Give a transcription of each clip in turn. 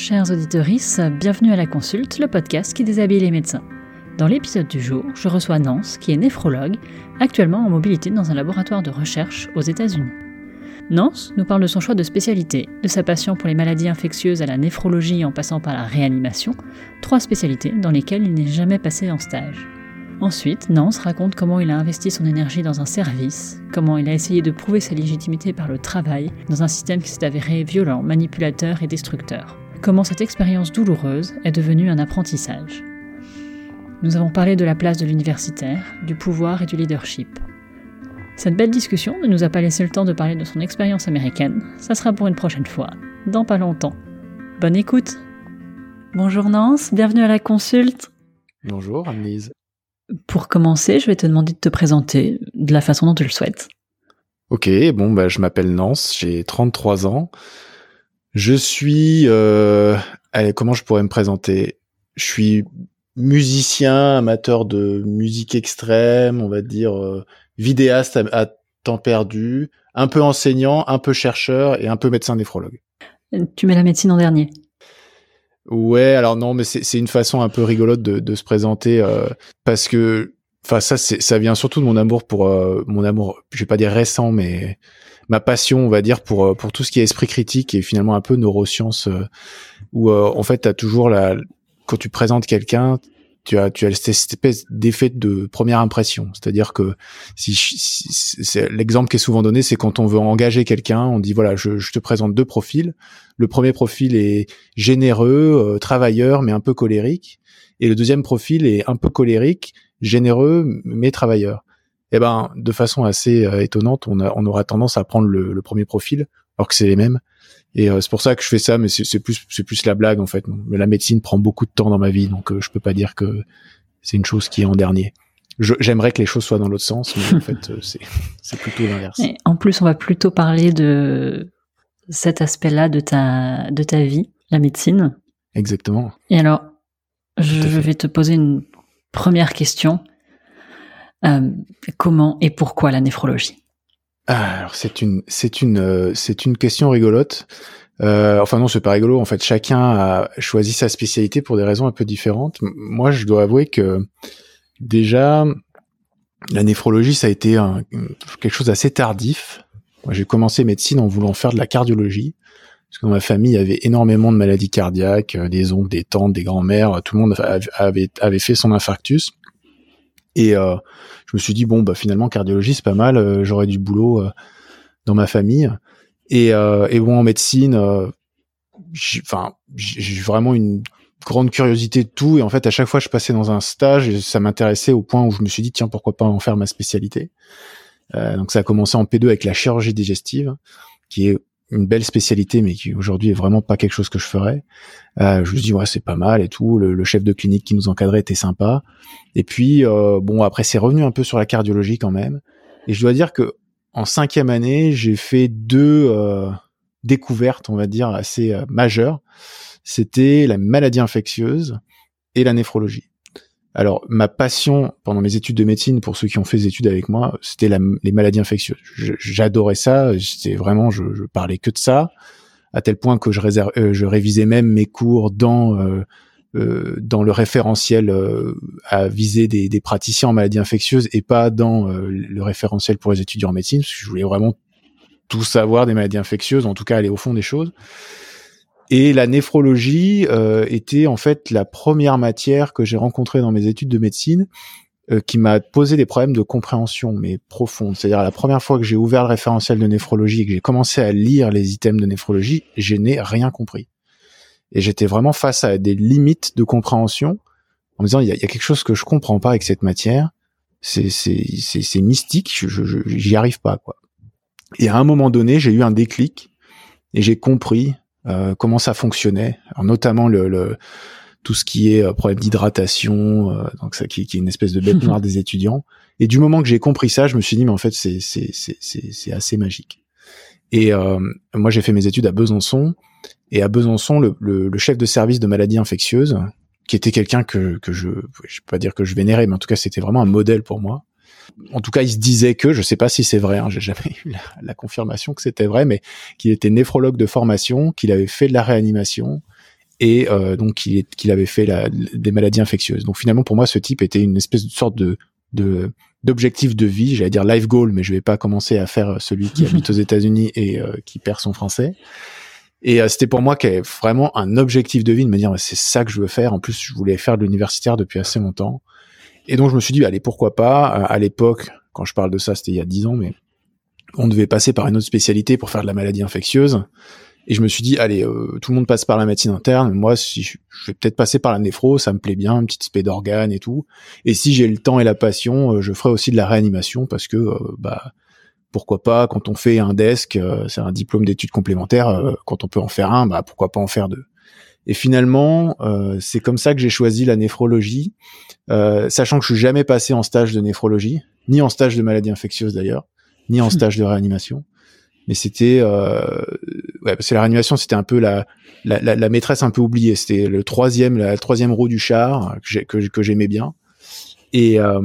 Chers auditeurs, bienvenue à la consulte, le podcast qui déshabille les médecins. Dans l'épisode du jour, je reçois Nance, qui est néphrologue, actuellement en mobilité dans un laboratoire de recherche aux États-Unis. Nance nous parle de son choix de spécialité, de sa passion pour les maladies infectieuses à la néphrologie en passant par la réanimation, trois spécialités dans lesquelles il n'est jamais passé en stage. Ensuite, Nance raconte comment il a investi son énergie dans un service, comment il a essayé de prouver sa légitimité par le travail dans un système qui s'est avéré violent, manipulateur et destructeur comment cette expérience douloureuse est devenue un apprentissage. Nous avons parlé de la place de l'universitaire, du pouvoir et du leadership. Cette belle discussion ne nous a pas laissé le temps de parler de son expérience américaine, ça sera pour une prochaine fois, dans pas longtemps. Bonne écoute Bonjour Nance, bienvenue à la consulte Bonjour Annelise. Pour commencer, je vais te demander de te présenter de la façon dont tu le souhaites. Ok, bon, bah, je m'appelle Nance, j'ai 33 ans. Je suis, euh, allez, comment je pourrais me présenter? Je suis musicien, amateur de musique extrême, on va dire euh, vidéaste à, temps perdu, un peu enseignant, un peu chercheur et un peu médecin néphrologue. Tu mets la médecine en dernier. Ouais, alors non, mais c'est une façon un peu rigolote de, de se présenter euh, parce que, enfin ça, ça vient surtout de mon amour pour euh, mon amour, je vais pas dire récent, mais ma passion, on va dire, pour euh, pour tout ce qui est esprit critique et finalement un peu neurosciences, euh, où euh, en fait, tu as toujours la quand tu présentes quelqu'un, tu as tu as cette espèce d'effet de première impression, c'est-à-dire que si, c'est l'exemple qui est souvent donné, c'est quand on veut engager quelqu'un, on dit voilà, je, je, te présente deux profils. Le premier profil est généreux, travailleur mais un peu colérique, et le deuxième profil est un peu colérique, généreux mais travailleur eh ben, de façon assez euh, étonnante, on, a, on aura tendance à prendre le, le premier profil, alors que c'est les mêmes. Et euh, c'est pour ça que je fais ça, mais c'est plus, c'est plus la blague en fait. Mais la médecine prend beaucoup de temps dans ma vie, donc euh, je peux pas dire que c'est une chose qui est en dernier. J'aimerais que les choses soient dans l'autre sens, mais en fait, c'est plutôt l'inverse. En plus, on va plutôt parler de cet aspect-là de ta, de ta vie, la médecine. Exactement. Et alors, je vais te poser une première question. Euh, comment et pourquoi la néphrologie? Alors c'est une c'est une euh, c'est une question rigolote. Euh, enfin non, c'est pas rigolo. En fait, chacun a choisi sa spécialité pour des raisons un peu différentes. Moi, je dois avouer que déjà la néphrologie, ça a été un, quelque chose d'assez tardif. J'ai commencé médecine en voulant faire de la cardiologie. Parce que dans ma famille, il y avait énormément de maladies cardiaques, des oncles, des tantes, des grands-mères, tout le monde avait, avait fait son infarctus. Et euh, je me suis dit bon bah finalement cardiologie c'est pas mal, euh, j'aurais du boulot euh, dans ma famille. Et, et bon en médecine, enfin j'ai vraiment une grande curiosité de tout et en fait à chaque fois je passais dans un stage et ça m'intéressait au point où je me suis dit tiens pourquoi pas en faire ma spécialité. donc ça a commencé en P2 avec la chirurgie digestive qui est une belle spécialité, mais qui aujourd'hui est vraiment pas quelque chose que je ferais. Euh, je me dis ouais c'est pas mal et tout. Le, chef de clinique qui nous encadrait était sympa. Et puis euh, bon après c'est revenu un peu sur la cardiologie quand même. Et je dois dire que en cinquième année j'ai fait deux euh, découvertes on va dire assez euh, majeures. C'était la maladie infectieuse et la néphrologie. Alors, ma passion pendant mes études de médecine, pour ceux qui ont fait des études avec moi, c'était les maladies infectieuses. J'adorais ça. C'était vraiment, je, parlais que de ça, à tel point que je, euh, révisais même mes cours dans euh, euh le référentiel à viser des, des, praticiens en maladies infectieuses et pas dans le référentiel pour les étudiants en médecine, parce que je voulais vraiment tout savoir des maladies infectieuses, en tout cas aller au fond des choses. Et la néphrologie euh, était en fait la première matière que j'ai rencontrée dans mes études de médecine euh, qui m'a posé des problèmes de compréhension, mais profondes. C'est-à-dire la première fois que j'ai ouvert le référentiel de néphrologie et que j'ai commencé à lire les items de néphrologie, je n'ai rien compris. Et j'étais vraiment face à des limites de compréhension en me disant il y a, quelque chose que je comprends pas avec cette matière. C'est mystique, je j'y arrive pas quoi. Et à un moment donné, j'ai eu un déclic et j'ai compris euh, comment ça fonctionnait, Alors, notamment le, le, tout ce qui est euh, problème d'hydratation, euh, donc ça qui, qui, est une espèce de bête noire des étudiants. Et du moment que j'ai compris ça, je me suis dit mais en fait c'est c'est c'est c'est assez magique. Et moi j'ai fait mes études à Besançon et à Besançon le, le, le chef de service de maladies infectieuses qui était quelqu'un que que je je peux pas dire que je vénérais mais en tout cas c'était vraiment un modèle pour moi en tout cas, il se disait que, je sais pas si c'est vrai, hein, j'ai jamais eu la, confirmation que c'était vrai, mais qu'il était néphrologue de formation, qu'il avait fait de la réanimation et donc qu'il avait fait la, des maladies infectieuses. Donc finalement, pour moi, ce type était une espèce de sorte de de d'objectif de vie, j'allais dire life goal, mais je vais pas commencer à faire celui qui habite aux États-Unis et qui perd son français. Et c'était pour moi vraiment un objectif de vie de me dire c'est ça que je veux faire. En plus, je voulais faire de l'universitaire depuis assez longtemps. Et donc je me suis dit allez pourquoi pas? À l'époque, quand je parle de ça, c'était il y a dix ans, mais on devait passer par une autre spécialité pour faire de la maladie infectieuse. Et je me suis dit, allez, euh, tout le monde passe par la médecine interne. Moi, si je, vais peut-être passer par la néphro, ça me plaît bien, un petit spé d'organes et tout. Et si j'ai le temps et la passion, euh, je ferai aussi de la réanimation parce que, euh, bah, pourquoi pas quand on fait un desk, c'est un diplôme d'études complémentaires. quand on peut en faire un, bah pourquoi pas en faire deux. Et finalement, c'est comme ça que j'ai choisi la néphrologie, sachant que je suis jamais passé en stage de néphrologie, ni en stage de maladie infectieuse d'ailleurs ni en hmm. stage de réanimation. Mais c'était, euh, ouais, parce que la réanimation, c'était un peu la, la, la, maîtresse un peu oubliée. C'était le troisième, la troisième roue du char que, que, j'aimais bien. Et, euh,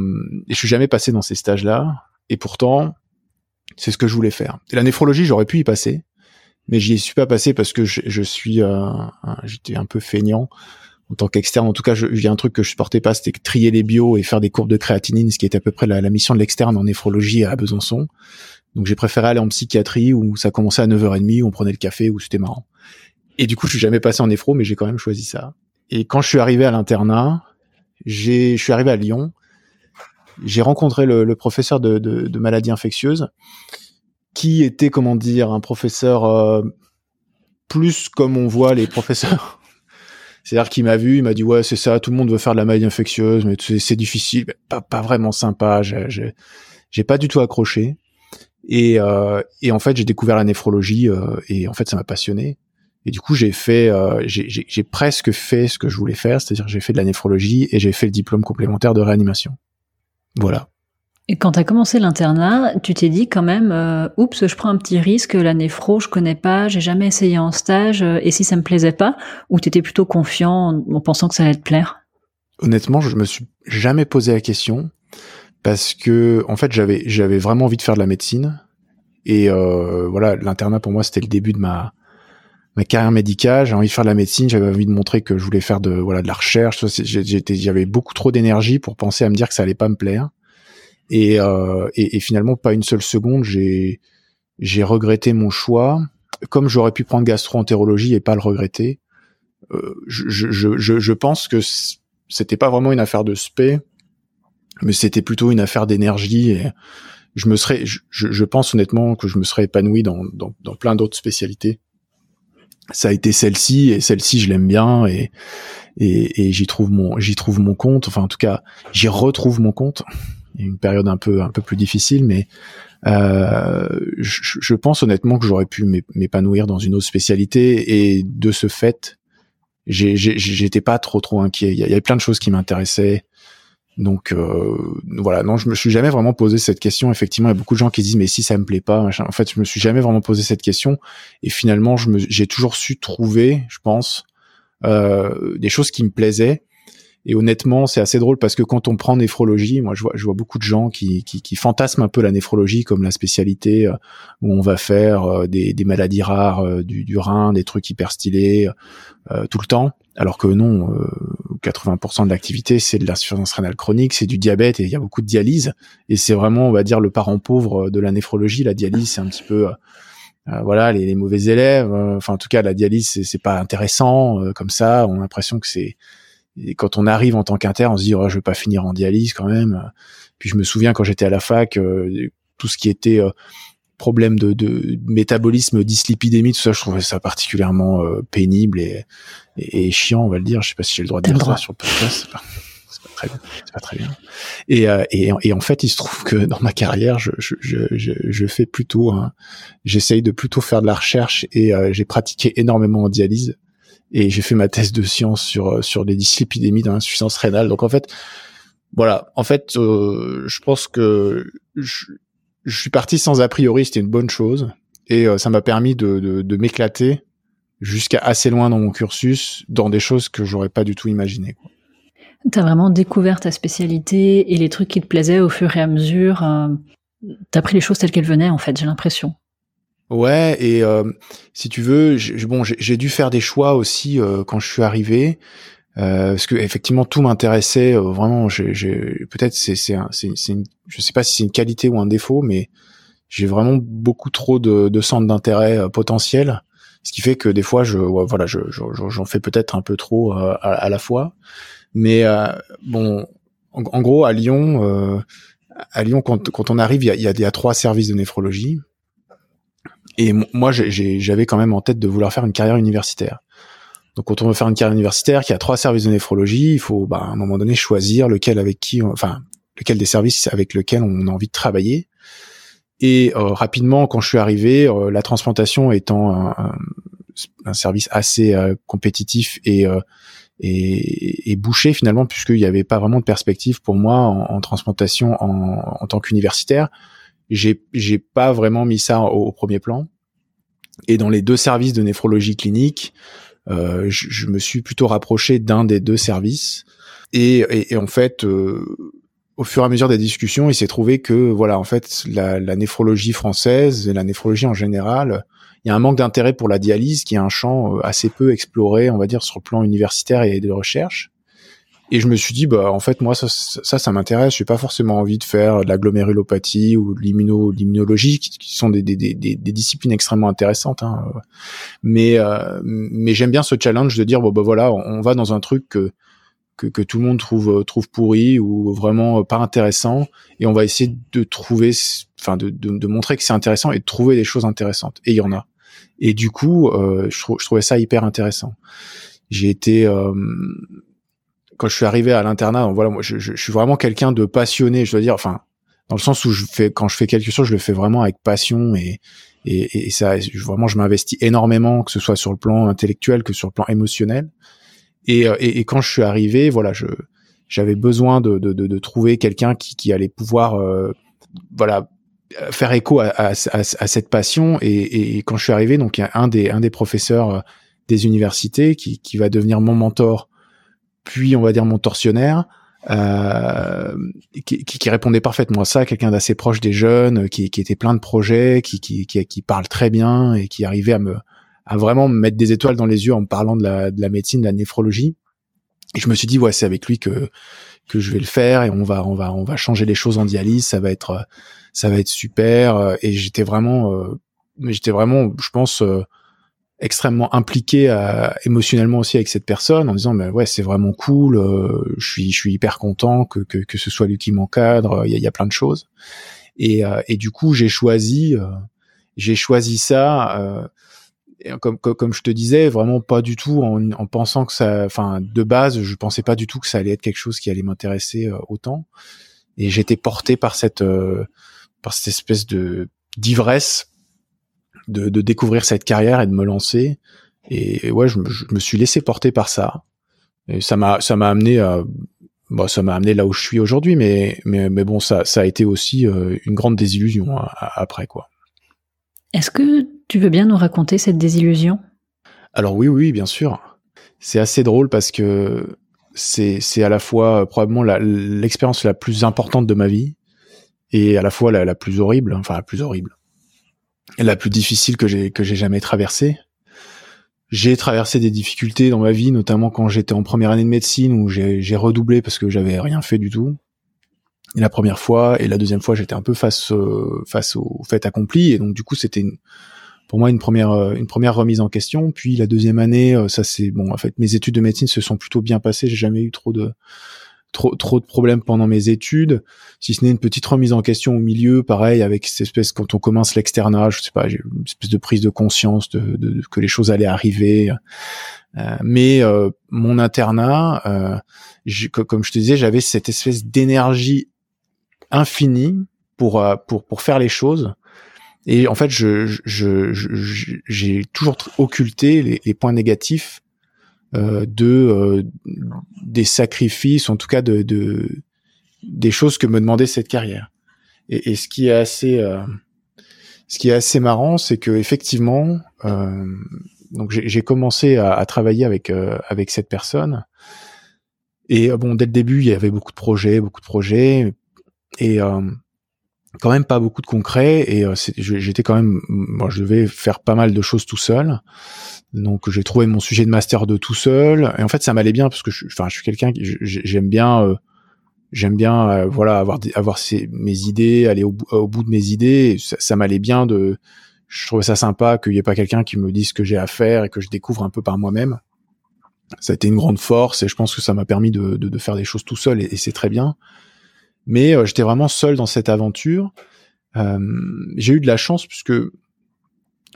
et je suis jamais passé dans ces stages-là. Et pourtant, c'est ce que je voulais faire. Et la néphrologie, j'aurais pu y passer, mais j'y suis pas passé parce que je, je suis, euh, j'étais un peu feignant en tant qu'externe. En tout cas, il y a un truc que je supportais pas, c'était trier les bios et faire des courbes de créatinine, ce qui était à peu près la, mission de l'externe en néphrologie à Besançon. Donc j'ai préféré aller en psychiatrie où ça commençait à 9h30, où on prenait le café, où c'était marrant. Et du coup, je suis jamais passé en néphro, mais j'ai quand même choisi ça. Et quand je suis arrivé à l'internat, j'ai, je suis arrivé à Lyon, j'ai rencontré le, professeur de, de, de maladies infectieuses, qui était, comment dire, un professeur euh, plus comme on voit les professeurs c'est-à-dire qu'il m'a vu, il m'a dit ouais c'est ça, tout le monde veut faire de la maladie infectieuse, mais c'est difficile, pas, vraiment sympa. J'ai pas du tout accroché. Et, euh, et en fait j'ai découvert la néphrologie euh, et en fait ça m'a passionné. Et du coup j'ai fait, euh, j'ai presque fait ce que je voulais faire, c'est-à-dire j'ai fait de la néphrologie et j'ai fait le diplôme complémentaire de réanimation. Voilà. Quand tu as commencé l'internat, tu t'es dit quand même, euh, oups, je prends un petit risque, la néphro, je connais pas, j'ai jamais essayé en stage, euh, et si ça me plaisait pas, ou tu étais plutôt confiant en, pensant que ça allait te plaire? Honnêtement, je me suis jamais posé la question parce que en fait, j'avais j'avais vraiment envie de faire de la médecine et euh, voilà, l'internat pour moi c'était le début de ma carrière médicale, j'ai envie de faire de la médecine, j'avais envie de montrer que je voulais faire de voilà de la recherche, j'avais beaucoup trop d'énergie pour penser à me dire que ça allait pas me plaire. Et, euh, et, et, finalement, pas une seule seconde, j'ai j'ai regretté mon choix. Comme j'aurais pu prendre gastro-entérologie et pas le regretter, euh, je, je, je, je, pense que c'était pas vraiment une affaire de spé, mais c'était plutôt une affaire d'énergie. Et je me serais, je, je, pense honnêtement que je me serais épanoui dans, dans, plein d'autres spécialités. Ça a été celle-ci et celle-ci je l'aime bien et et, et j'y trouve mon j'y trouve mon compte. Enfin en tout cas j'y retrouve mon compte une période un peu un peu plus difficile, mais euh, je, je, pense honnêtement que j'aurais pu m'épanouir dans une autre spécialité et de ce fait, j'étais pas trop trop inquiet. Il y avait plein de choses qui m'intéressaient. Donc euh, voilà, non, je me suis jamais vraiment posé cette question. Effectivement, il y a beaucoup de gens qui disent mais si ça me plaît pas, machin. En fait, je me suis jamais vraiment posé cette question. Et finalement, je j'ai toujours su trouver, je pense, euh, des choses qui me plaisaient et honnêtement, c'est assez drôle parce que quand on prend néphrologie, moi je vois, je vois beaucoup de gens qui, qui, qui fantasment un peu la néphrologie comme la spécialité euh, où on va faire euh, des, des maladies rares euh, du, du, rein, des trucs hyper stylés tout le temps. Alors que non, 80% de l'activité c'est de l'insuffisance rénale chronique, c'est du diabète et il y a beaucoup de dialyse. Et c'est vraiment, on va dire, le parent pauvre de la néphrologie. La dialyse, c'est un petit peu voilà les, les, mauvais élèves. enfin, en tout cas, la dialyse, c'est pas intéressant comme ça. On a l'impression que c'est et quand on arrive en tant qu'inter, on se dit oh, je vais pas finir en dialyse quand même. Puis je me souviens quand j'étais à la fac, euh, tout ce qui était euh, problème de, de, métabolisme, dyslipidémie, tout ça, je trouvais ça particulièrement euh, pénible et, et, chiant, on va le dire. Je sais pas si j'ai le droit de dire ça sur le podcast. C'est pas, très bien. Pas très bien. Et, et, et, en fait, il se trouve que dans ma carrière, je, je, je, je fais plutôt, j'essaye de plutôt faire de la recherche et j'ai pratiqué énormément en dialyse et j'ai fait ma thèse de science sur euh, sur des dyslipidémies d'insuffisance rénale. Donc en fait, voilà, en fait, euh, je pense que je, suis parti sans a priori, c'était une bonne chose, et euh, ça m'a permis de, de, de m'éclater jusqu'à assez loin dans mon cursus, dans des choses que j'aurais pas du tout imaginé. T'as vraiment découvert ta spécialité et les trucs qui te plaisaient au fur et à mesure. Euh, T'as pris les choses telles qu'elles venaient, en fait, j'ai l'impression. Ouais, et si tu veux, bon, j'ai dû faire des choix aussi quand je suis arrivé. Euh, parce que effectivement tout m'intéressait vraiment. J'ai peut-être c'est c'est je sais pas si c'est une qualité ou un défaut, mais j'ai vraiment beaucoup trop de, de centres d'intérêt potentiels, ce qui fait que des fois je voilà je j'en fais peut-être un peu trop à, à, la fois. Mais bon, en, gros à Lyon, à Lyon quand quand on arrive, il y a, il y a trois services de néphrologie. Et moi, j'avais quand même en tête de vouloir faire une carrière universitaire. Donc, quand on veut faire une carrière universitaire, qui a trois services de néphrologie, il faut, bah, à un moment donné, choisir lequel avec qui, enfin, lequel des services avec lequel on a envie de travailler. Et euh, rapidement, quand je suis arrivé, euh, la transplantation étant un, un, service assez euh, compétitif et, et, et, bouché finalement, puisqu'il n'y avait pas vraiment de perspective pour moi en, en transplantation en, en tant qu'universitaire, j'ai j'ai pas vraiment mis ça au, premier plan. Et dans les deux services de néphrologie clinique, euh, je, je, me suis plutôt rapproché d'un des deux services. Et, et, et en fait, euh, au fur et à mesure des discussions, il s'est trouvé que voilà, en fait, la, la, néphrologie française et la néphrologie en général, il y a un manque d'intérêt pour la dialyse, qui est un champ euh, assez peu exploré, on va dire, sur le plan universitaire et de recherche. Et je me suis dit, bah en fait moi ça ça, ça m'intéresse. J'ai pas forcément envie de faire de la glomérulopathie ou de l'immuno l'immunologie, qui, sont des, des, des, des, disciplines extrêmement intéressantes. Hein. Mais euh, mais j'aime bien ce challenge de dire bon bah voilà, on, va dans un truc que, que que tout le monde trouve trouve pourri ou vraiment pas intéressant, et on va essayer de trouver, enfin de, de, de montrer que c'est intéressant et de trouver des choses intéressantes. Et il y en a. Et du coup, euh, je, je trouvais ça hyper intéressant. J'ai été euh, quand je suis arrivé à l'internat, voilà, moi, je, je, suis vraiment quelqu'un de passionné. Je dois dire, enfin, dans le sens où je fais, quand je fais quelque chose, je le fais vraiment avec passion et et, et ça, vraiment, je m'investis énormément, que ce soit sur le plan intellectuel que sur le plan émotionnel. Et, euh, et, et quand je suis arrivé, voilà, je j'avais besoin de, de, de, de trouver quelqu'un qui, qui allait pouvoir, euh, voilà, faire écho à, à, à, à cette passion. Et, et, quand je suis arrivé, donc il y a un des un des professeurs euh, des universités qui, qui va devenir mon mentor puis on va dire mon tortionnaire, euh, qui, qui, répondait parfaitement à ça, quelqu'un d'assez proche des jeunes, qui, qui était plein de projets, qui, qui, qui, parle très bien et qui arrivait à me à vraiment me mettre des étoiles dans les yeux en me parlant de la, de la médecine, de la néphrologie. Et je me suis dit ouais c'est avec lui que que je vais le faire et on va on va on va changer les choses en dialyse, ça va être ça va être super. Et j'étais vraiment euh, j'étais vraiment je pense euh, extrêmement impliqué euh, émotionnellement aussi avec cette personne en disant mais ouais c'est vraiment cool euh, je suis je suis hyper content que que, que ce soit lui qui m'encadre il y a, y a, plein de choses. Et euh, et du coup j'ai choisi j'ai choisi ça comme, comme, comme je te disais vraiment pas du tout en, en pensant que ça enfin de base je pensais pas du tout que ça allait être quelque chose qui allait m'intéresser autant. Et j'étais porté par cette par cette espèce de d'ivresse de, de, découvrir cette carrière et de me lancer. Et, ouais, je, me suis laissé porter par ça. Et ça m'a ça m'a amené à bah, ça m'a amené là où je suis aujourd'hui, mais, mais, mais bon, ça, ça a été aussi euh, une grande désillusion hein, après, quoi. Est-ce que tu veux bien nous raconter cette désillusion? Alors oui, oui, bien sûr. C'est assez drôle parce que c'est, c'est à la fois euh, probablement l'expérience la, plus importante de ma vie et à la fois la, la plus horrible, enfin la plus horrible la plus difficile que j'ai que j'ai jamais traversée. J'ai traversé des difficultés dans ma vie, notamment quand j'étais en première année de médecine où j'ai redoublé parce que j'avais rien fait du tout. Et la première fois et la deuxième fois, j'étais un peu face euh, face au fait accompli et donc du coup c'était pour moi une première euh, une première remise en question. Puis la deuxième année, euh, ça c'est bon. En fait, mes études de médecine se sont plutôt bien passées. J'ai jamais eu trop de trop trop de problèmes pendant mes études, si ce n'est une petite remise en question au milieu, pareil avec cette espèce quand on commence l'externat, je sais pas, j'ai une espèce de prise de conscience de, de, que les choses allaient arriver. Euh, mais euh, mon internat, euh, comme je te disais, j'avais cette espèce d'énergie infinie pour euh, pour pour faire les choses. Et en fait, je je, j'ai toujours occulté les, les points négatifs de euh, des sacrifices, en tout cas de, de, des choses que me demandait cette carrière. Et, et ce qui est assez euh, ce qui est assez marrant, c'est que effectivement, donc j'ai commencé à, à, travailler avec avec cette personne. Et bon, dès le début, il y avait beaucoup de projets, beaucoup de projets. Et quand même pas beaucoup de concret et j'étais quand même moi je devais faire pas mal de choses tout seul donc j'ai trouvé mon sujet de master de tout seul et en fait ça m'allait bien parce que je enfin je suis quelqu'un qui j'aime bien j'aime bien voilà avoir avoir mes idées aller au, bout de mes idées ça, ça m'allait bien de je trouvais ça sympa qu'il y ait pas quelqu'un qui me dise ce que j'ai à faire et que je découvre un peu par moi-même. Ça a été une grande force et je pense que ça m'a permis de, de, de, faire des choses tout seul et, c'est très bien. Mais euh, j'étais vraiment seul dans cette aventure. Euh, j'ai eu de la chance puisque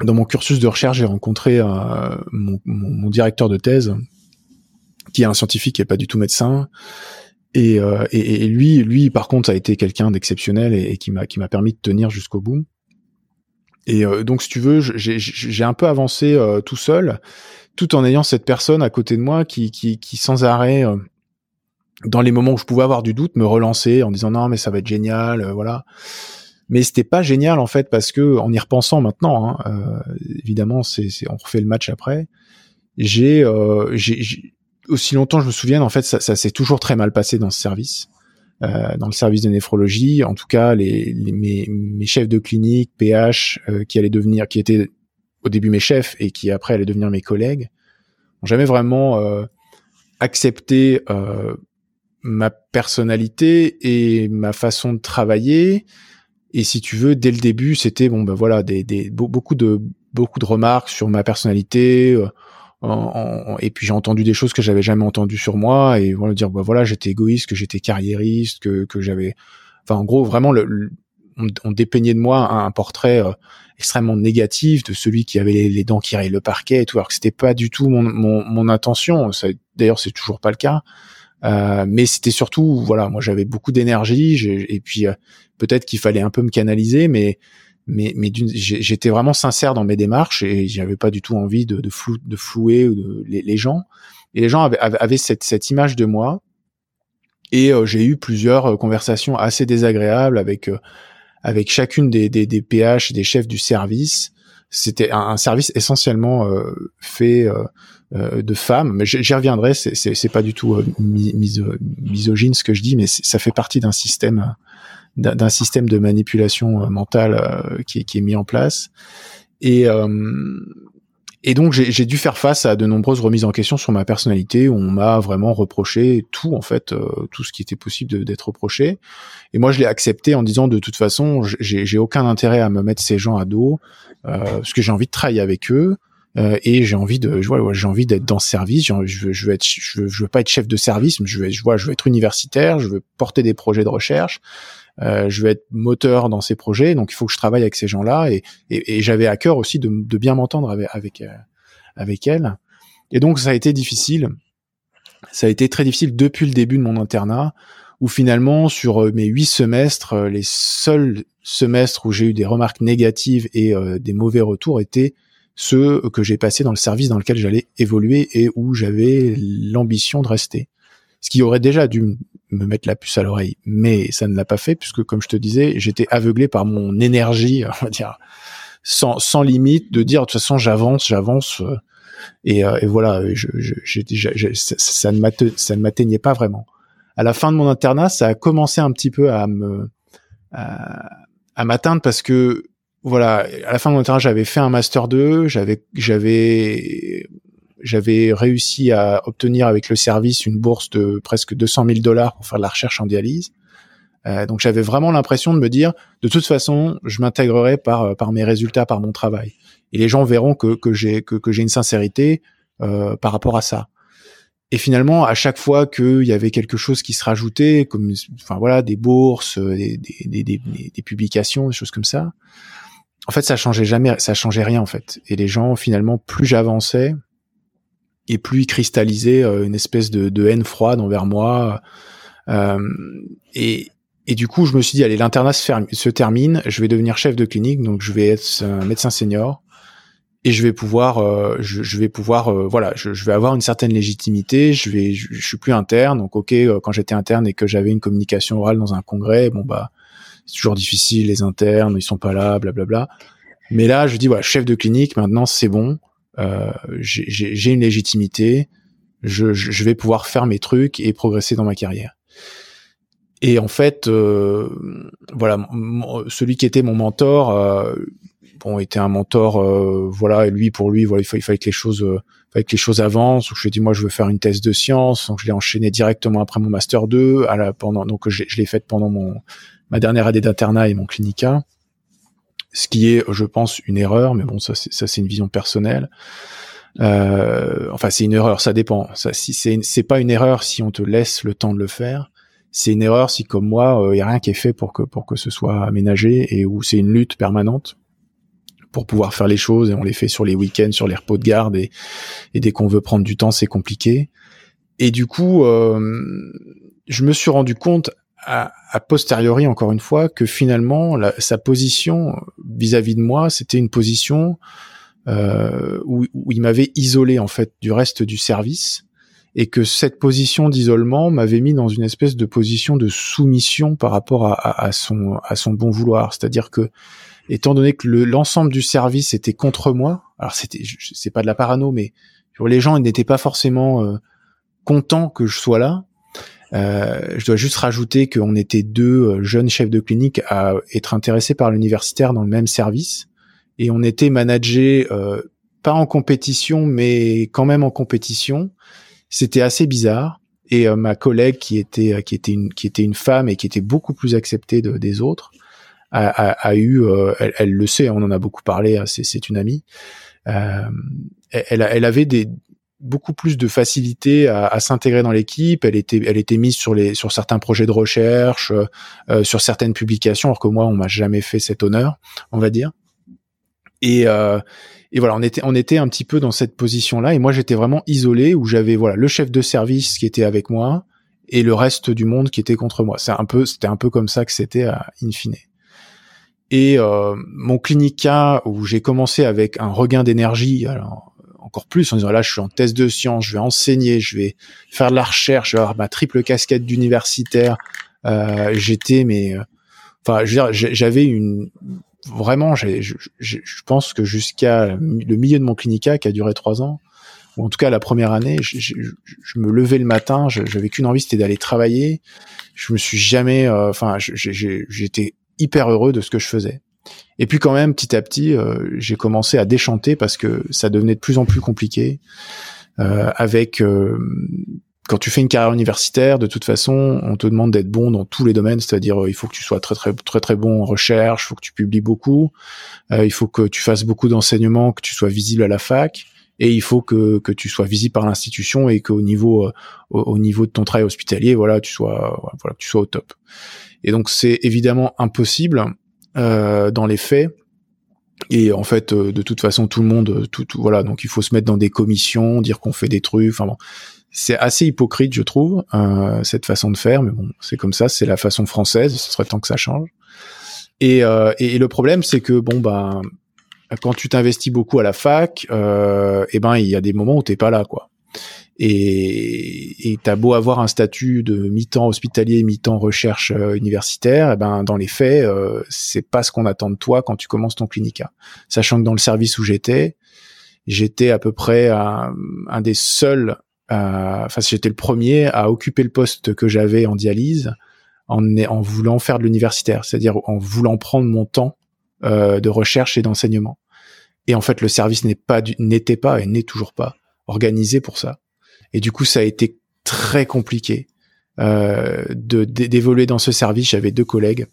dans mon cursus de recherche, j'ai rencontré euh, mon, mon, directeur de thèse, qui est un scientifique et pas du tout médecin. Et, euh, et, et, lui, lui, par contre, a été quelqu'un d'exceptionnel et, et, qui m'a qui m'a permis de tenir jusqu'au bout. Et euh, donc, si tu veux, j'ai un peu avancé euh, tout seul, tout en ayant cette personne à côté de moi qui, qui, qui sans arrêt, euh, dans les moments où je pouvais avoir du doute, me relançait en disant non, mais ça va être génial, voilà. Mais c'était pas génial en fait parce que en y repensant maintenant, hein, évidemment, c'est on refait le match après. J'ai aussi longtemps je me souviens en fait ça, ça s'est toujours très mal passé dans ce service. Euh, dans le service de néphrologie. En tout cas, les, mes, mes, chefs de clinique, PH, euh, qui allaient devenir, qui étaient au début mes chefs et qui après allaient devenir mes collègues, n'ont jamais vraiment euh, accepté ma personnalité et ma façon de travailler. Et si tu veux, dès le début, c'était bon, ben voilà, des, des beaucoup de beaucoup de remarques sur ma personnalité et puis j'ai entendu des choses que j'avais jamais entendues sur moi et voilà dire bah voilà j'étais égoïste que j'étais carriériste que que j'avais enfin en gros vraiment le, on, dépeignait de moi un, portrait euh, extrêmement négatif de celui qui avait les, dents qui rayent le parquet et tout alors que c'était pas du tout mon mon, mon intention d'ailleurs c'est toujours pas le cas euh, mais c'était surtout voilà moi j'avais beaucoup d'énergie et puis euh, peut-être qu'il fallait un peu me canaliser mais mais, mais j'étais vraiment sincère dans mes démarches et j'avais pas du tout envie de, de, flou, de flouer les, gens. Et les gens avaient, avaient cette, cette image de moi. Et euh, j'ai eu plusieurs euh, conversations assez désagréables avec euh, avec chacune des, des, des PH, des chefs du service. C'était un, service essentiellement fait de femmes, mais j'y reviendrai. C'est pas du tout misogyne ce que je dis, mais ça fait partie d'un système d'un système de manipulation euh, mentale euh, qui, qui, est mis en place. Et, euh, et donc j'ai dû faire face à de nombreuses remises en question sur ma personnalité. Où on m'a vraiment reproché tout en fait, tout ce qui était possible d'être reproché. Et moi je l'ai accepté en disant de toute façon j'ai aucun intérêt à me mettre ces gens à dos parce que j'ai envie de travailler avec eux. Et j'ai envie de, vois, j'ai envie d'être dans ce service. Je veux, je veux être, je veux, je veux, pas être chef de service, mais je veux, je vois, je veux être universitaire. Je veux porter des projets de recherche. Euh, je vais être moteur dans ces projets, donc il faut que je travaille avec ces gens-là. Et, et, j'avais à cœur aussi de, de bien m'entendre avec avec, euh, avec elle. Et donc ça a été difficile. Ça a été très difficile depuis le début de mon internat, où finalement sur euh, mes huit semestres, les seuls semestres où j'ai eu des remarques négatives et des mauvais retours étaient ceux que j'ai passés dans le service dans lequel j'allais évoluer et où j'avais l'ambition de rester ce qui aurait déjà dû me mettre la puce à l'oreille, mais ça ne l'a pas fait puisque, comme je te disais, j'étais aveuglé par mon énergie, on va dire, sans, sans limite, de dire de toute façon j'avance, j'avance, euh, et, euh, et, voilà, je, je, ça, ne m'atteignait pas vraiment. À la fin de mon internat, ça a commencé un petit peu à me à, à m'atteindre parce que voilà, à la fin de mon internat, j'avais fait un master 2, j'avais j'avais j'avais réussi à obtenir avec le service une bourse de presque 200 000 dollars pour faire de la recherche en dialyse. Euh, donc j'avais vraiment l'impression de me dire, de toute façon, je m'intégrerai par par mes résultats, par mon travail. Et les gens verront que que j'ai que, que j'ai une sincérité euh, par rapport à ça. Et finalement, à chaque fois qu'il y avait quelque chose qui se rajoutait, comme enfin voilà, des bourses, des, des, des, des, publications, des choses comme ça, en fait, ça changeait jamais, ça changeait rien en fait. Et les gens, finalement, plus j'avançais, et plus il cristallisait euh, une espèce de, haine froide envers moi. Euh, et, et du coup, je me suis dit, allez, l'internat se, se, termine, je vais devenir chef de clinique, donc je vais être un médecin senior et je vais pouvoir, euh, je, vais pouvoir, euh, voilà, je, vais avoir une certaine légitimité. Je vais, je, suis plus interne, donc ok, quand j'étais interne et que j'avais une communication orale dans un congrès, bon bah, c'est toujours difficile, les internes, ils sont pas là, blablabla. Bla, bla. Mais là, je dis voilà, chef de clinique, maintenant c'est bon. Euh, j'ai une légitimité, je, je, vais pouvoir faire mes trucs et progresser dans ma carrière. Et en fait, voilà, celui qui était mon mentor, bon, était un mentor, voilà, et lui pour lui, voilà, il fallait, fallait que les choses avec les choses avancent. Donc je lui ai dit moi je veux faire une thèse de sciences, donc je l'ai enchaîné directement après mon master 2 à la pendant donc je l'ai faite pendant mon ma dernière année d'internat et mon clinica. Ce qui est je pense une erreur, mais bon ça c'est une vision personnelle. Euh, enfin c'est une erreur, ça dépend. Ça si c'est c'est pas une erreur si on te laisse le temps de le faire. C'est une erreur si comme moi il euh, y a rien qui est fait pour que pour que ce soit aménagé et où c'est une lutte permanente pour pouvoir faire les choses et on les fait sur les week-ends, sur les repos de garde et, et dès qu'on veut prendre du temps, c'est compliqué. Et du coup, euh, je me suis rendu compte à, posteriori, encore une fois, que finalement, sa position vis-à-vis de moi, c'était une position euh, où, où, il m'avait isolé en fait du reste du service et que cette position d'isolement m'avait mis dans une espèce de position de soumission par rapport à, à, à son à son bon vouloir. C'est-à-dire que étant donné que l'ensemble du service était contre moi, alors c'était, c'est pas de la parano, mais les gens n'étaient pas forcément euh, contents que je sois là. Euh, je dois juste rajouter qu'on était deux euh, jeunes chefs de clinique à être intéressés par l'universitaire dans le même service, et on était managés euh, pas en compétition, mais quand même en compétition. C'était assez bizarre. Et ma collègue qui était qui était une qui était une femme et qui était beaucoup plus acceptée de, des autres, a, eu, elle, le sait, on en a beaucoup parlé, hein, c'est une amie. Elle, elle avait des beaucoup plus de facilité à, à s'intégrer dans l'équipe. Elle était, elle était mise sur les, sur certains projets de recherche, euh, sur certaines publications, alors que moi, on m'a jamais fait cet honneur, on va dire. Et, euh, et voilà, on était, on était un petit peu dans cette position-là. Et moi, j'étais vraiment isolé, où j'avais voilà le chef de service qui était avec moi et le reste du monde qui était contre moi. C'est un peu, c'était un peu comme ça que c'était à in fine. Et euh, mon clinica, où j'ai commencé avec un regain d'énergie, alors encore plus en disant là je suis en thèse de sciences, je vais enseigner, je vais faire de la recherche, je vais avoir ma triple casquette d'universitaire. Euh, J'étais mais euh, enfin je veux dire j'avais une vraiment je, je, pense que jusqu'à le milieu de mon clinica qui a duré trois ans ou en tout cas la première année je, je me levais le matin j'avais qu'une envie c'était d'aller travailler je me suis jamais euh, enfin j'étais hyper heureux de ce que je faisais. Et puis quand même, petit à petit, euh, j'ai commencé à déchanter parce que ça devenait de plus en plus compliqué. Euh, avec euh, quand tu fais une carrière universitaire, de toute façon, on te demande d'être bon dans tous les domaines, c'est-à-dire il faut que tu sois très très très très bon en recherche, il faut que tu publies beaucoup, il faut que tu fasses beaucoup d'enseignements, que tu sois visible à la fac, et il faut que, que tu sois visible par l'institution et qu'au niveau au, niveau de ton travail hospitalier, voilà, tu sois voilà, tu sois au top. Et donc c'est évidemment impossible euh, dans les faits. Et en fait, euh, de toute façon, tout le monde, tout, voilà, donc il faut se mettre dans des commissions, dire qu'on fait des trucs. Enfin bon, c'est assez hypocrite, je trouve, euh, cette façon de faire. Mais bon, c'est comme ça, c'est la façon française. Ce serait temps que ça change. Et, euh, et, le problème, c'est que bon, bah, quand tu t'investis beaucoup à la fac, euh, eh ben, il y a des moments où t'es pas là, quoi. Et t'as beau avoir un statut de mi-temps hospitalier, mi-temps recherche euh, universitaire, eh ben dans les faits, euh, c'est pas ce qu'on attend de toi quand tu commences ton clinica. Sachant que dans le service où j'étais, j'étais à peu près un, des seuls, enfin j'étais le premier à occuper le poste que j'avais en dialyse, en, en voulant faire de l'universitaire, c'est-à-dire en voulant prendre mon temps euh, de recherche et d'enseignement. Et en fait, le service n'est pas n'était pas et n'est toujours pas organisé pour ça. Et du coup, ça a été très compliqué euh, d'évoluer dans ce service. J'avais deux collègues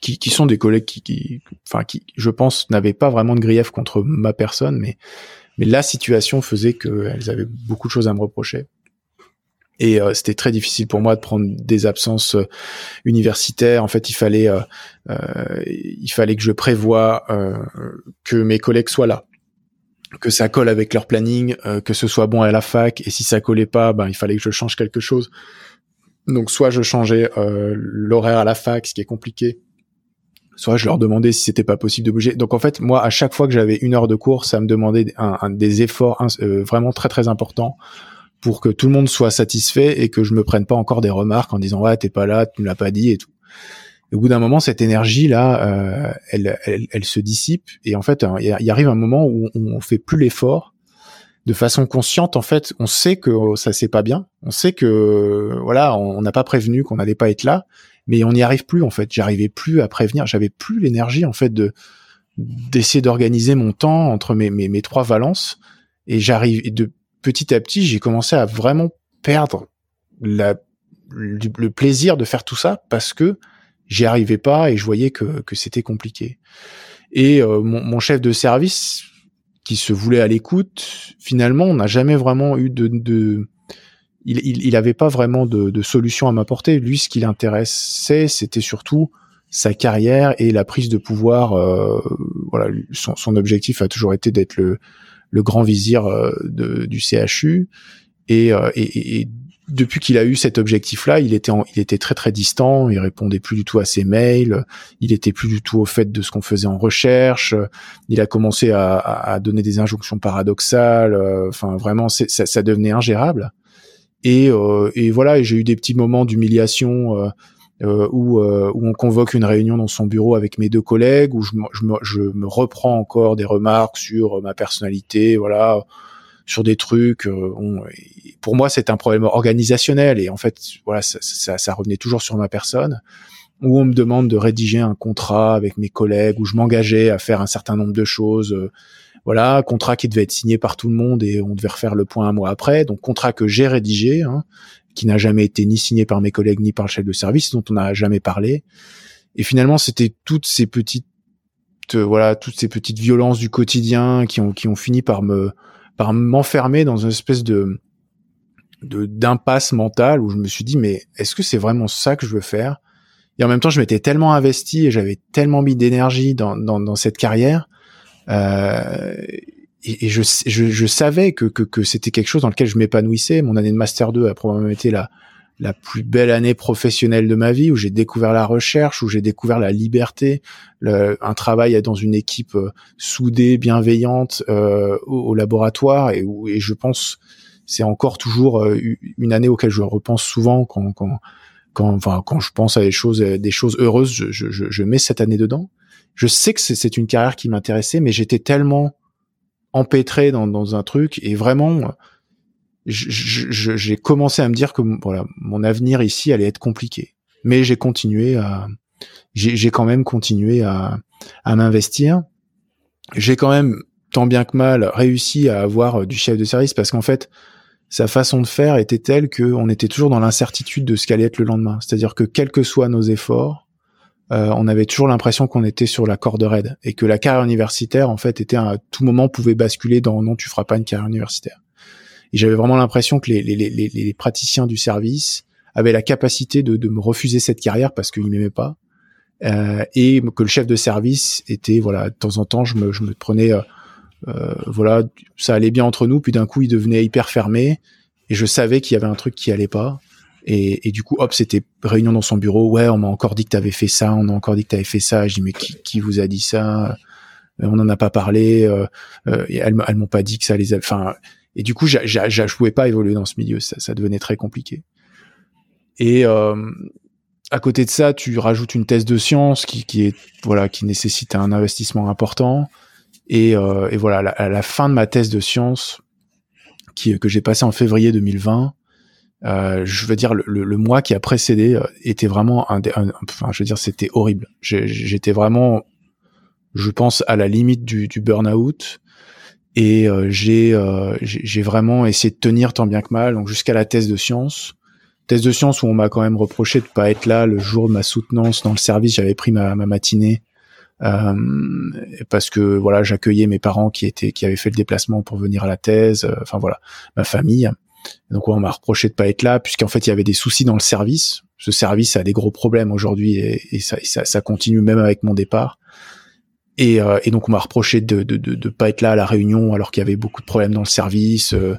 qui, qui sont des collègues qui, qui, enfin, qui, je pense, n'avaient pas vraiment de grief contre ma personne, mais mais la situation faisait qu'elles avaient beaucoup de choses à me reprocher. Et euh, c'était très difficile pour moi de prendre des absences euh, universitaires. En fait, il fallait, euh, euh il fallait que je prévoie que mes collègues soient là que ça colle avec leur planning, euh, que ce soit bon à la fac, et si ça collait pas, ben il fallait que je change quelque chose. Donc soit je changeais euh, l'horaire à la fac, ce qui est compliqué, soit je leur demandais si c'était pas possible de bouger. Donc en fait, moi, à chaque fois que j'avais une heure de cours, ça me demandait un, des efforts euh, vraiment très très importants pour que tout le monde soit satisfait et que je me prenne pas encore des remarques en disant ouais t'es pas là, tu me l'as pas dit et tout au bout d'un moment, cette énergie-là, euh, elle, elle, elle, se dissipe. Et en fait, il arrive un moment où on fait plus l'effort de façon consciente, en fait, on sait que ça c'est pas bien, on sait que voilà, on n'a pas prévenu qu'on n'allait pas être là, mais on n'y arrive plus en fait. J'arrivais plus à prévenir, j'avais plus l'énergie en fait de d'essayer d'organiser mon temps entre mes, mes, trois valences. Et j'arrive de petit à petit j'ai commencé à vraiment perdre la, le, plaisir de faire tout ça parce que j'y arrivais pas et je voyais que, que c'était compliqué et euh, mon, mon, chef de service qui se voulait à l'écoute finalement on n'a jamais vraiment eu de, de il, il, il avait pas vraiment de, de solution à m'apporter lui ce qui l'intéressait c'était surtout sa carrière et la prise de pouvoir. Euh, voilà, son, son, objectif a toujours été d'être le, le, grand vizir euh, de, du CHU. Et, euh, et, et depuis qu'il a eu cet objectif-là, il était, il était très très distant. Il répondait plus du tout à ses mails. Il était plus du tout au fait de ce qu'on faisait en recherche. Il a commencé à, à donner des injonctions paradoxales. Enfin, vraiment, ça, ça, devenait ingérable. Et, euh, et voilà, j'ai eu des petits moments d'humiliation euh, où, euh, où on convoque une réunion dans son bureau avec mes deux collègues, où je, je, me, je me reprends encore des remarques sur ma personnalité, voilà, sur des trucs. Euh, pour moi, c'est un problème organisationnel et en fait, voilà, ça, ça, ça, revenait toujours sur ma personne. Où on me demande de rédiger un contrat avec mes collègues, où je m'engageais à faire un certain nombre de choses. Euh, voilà, contrat qui devait être signé par tout le monde et on devait refaire le point un mois après. Donc contrat que j'ai rédigé, hein, qui n'a jamais été ni signé par mes collègues ni par le chef de service, dont on n'a jamais parlé. Et finalement, c'était toutes ces petites, euh, voilà, toutes ces petites violences du quotidien qui ont qui ont fini par me par m'enfermer dans une espèce de d'impasse mentale où je me suis dit mais est-ce que c'est vraiment ça que je veux faire? Et en même temps, je m'étais tellement investi et j'avais tellement mis d'énergie dans, dans, dans cette carrière. Euh, et, je, je, je, savais que, que, que c'était quelque chose dans lequel je m'épanouissais. Mon année de master 2 a probablement été la, la plus belle année professionnelle de ma vie, où j'ai découvert la recherche, où j'ai découvert la liberté, le, un travail dans une équipe euh, soudée, bienveillante euh, au, laboratoire, et, où, et je pense c'est encore toujours euh, une année auquel je repense souvent quand, quand, quand, enfin, quand je pense à des choses, des choses heureuses, je, je, je mets cette année dedans. Je sais que c'est une carrière qui m'intéressait, mais j'étais tellement empêtré dans, dans un truc et vraiment j'ai commencé à me dire que voilà mon avenir ici allait être compliqué. Mais j'ai continué à j'ai quand même continué à, à m'investir. J'ai quand même tant bien que mal réussi à avoir du chef de service parce qu'en fait sa façon de faire était telle que on était toujours dans l'incertitude de ce qu'allait être le lendemain. C'est-à-dire que quels que soient nos efforts euh, on avait toujours l'impression qu'on était sur la corde raide et que la carrière universitaire en fait était à tout moment pouvait basculer dans non tu feras pas une carrière universitaire. Et j'avais vraiment l'impression que les, les, les, les, praticiens du service avaient la capacité de, de me refuser cette carrière parce qu'ils m'aimaient pas euh, et que le chef de service était voilà de temps en temps je me, je me prenais euh, euh voilà ça allait bien entre nous puis d'un coup il devenait hyper fermé et je savais qu'il y avait un truc qui allait pas et, et, du coup, hop, c'était réunion dans son bureau. Ouais, on m'a encore dit que t'avais fait ça. On m'a encore dit que t'avais fait ça. Je dis mais qui, qui vous a dit ça? Euh, On n'en a pas parlé. Euh, elles, elles m'ont pas dit que ça les. A... Enfin, et du coup, je pouvais pas évoluer dans ce milieu. Ça, devenait très compliqué. Et euh, à côté de ça, tu rajoutes une thèse de science qui, est voilà, qui nécessite un investissement important. Et, euh, voilà, à la, fin de ma thèse de science, que j'ai passé en février 2020 euh, je veux dire le, mois qui a précédé euh, était vraiment un, enfin je veux dire c'était horrible j'étais vraiment je pense à la limite du burn-out et euh, j'ai j'ai vraiment essayé de tenir tant bien que mal donc jusqu'à la thèse de sciences thèse de sciences où on m'a quand même reproché de pas être là le jour de ma soutenance dans le service j'avais pris ma, ma matinée euh, parce que voilà j'accueillais mes parents qui étaient qui avaient fait le déplacement pour venir à la thèse enfin voilà ma famille donc on m'a reproché de pas être là, puisqu'en fait il y avait des soucis dans le service. Ce service a des gros problèmes aujourd'hui et, ça, ça, continue même avec mon départ. Et, euh, et donc on m'a reproché de, de, de, de, pas être là à la réunion alors qu'il y avait beaucoup de problèmes dans le service. Euh.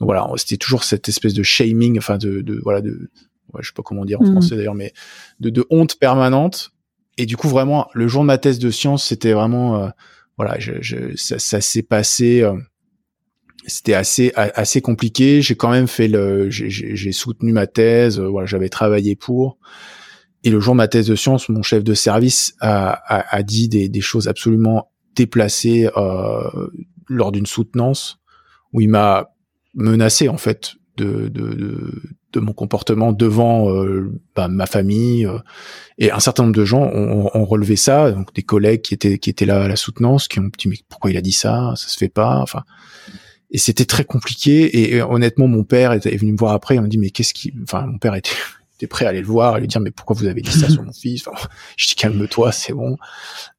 donc voilà, c'était toujours cette espèce de shaming, enfin de, de voilà de, ouais, je sais pas comment dire en mmh. français d'ailleurs, mais de, de honte permanente. Et du coup vraiment le jour de ma thèse de science, c'était vraiment euh, voilà, je, je, ça, ça s'est passé c'était assez assez compliqué. J'ai quand même fait le, j'ai soutenu ma thèse. Euh, voilà, j'avais travaillé pour. Et le jour de ma thèse de science, mon chef de service a, a, a dit des, des, choses absolument déplacées euh, lors d'une soutenance où il m'a menacé en fait de, de, de, de mon comportement devant euh, bah, ma famille euh, et un certain nombre de gens ont, ont, relevé ça donc des collègues qui étaient qui étaient là à la soutenance qui ont dit mais pourquoi il a dit ça? Ça se fait pas? Enfin et c'était très compliqué. Et, honnêtement mon père est, venu me voir après il m'a dit mais qu'est-ce qui enfin mon père était était prêt à aller le voir et lui dire mais pourquoi vous avez dit ça sur mon fils? Enfin, je dis calme-toi c'est bon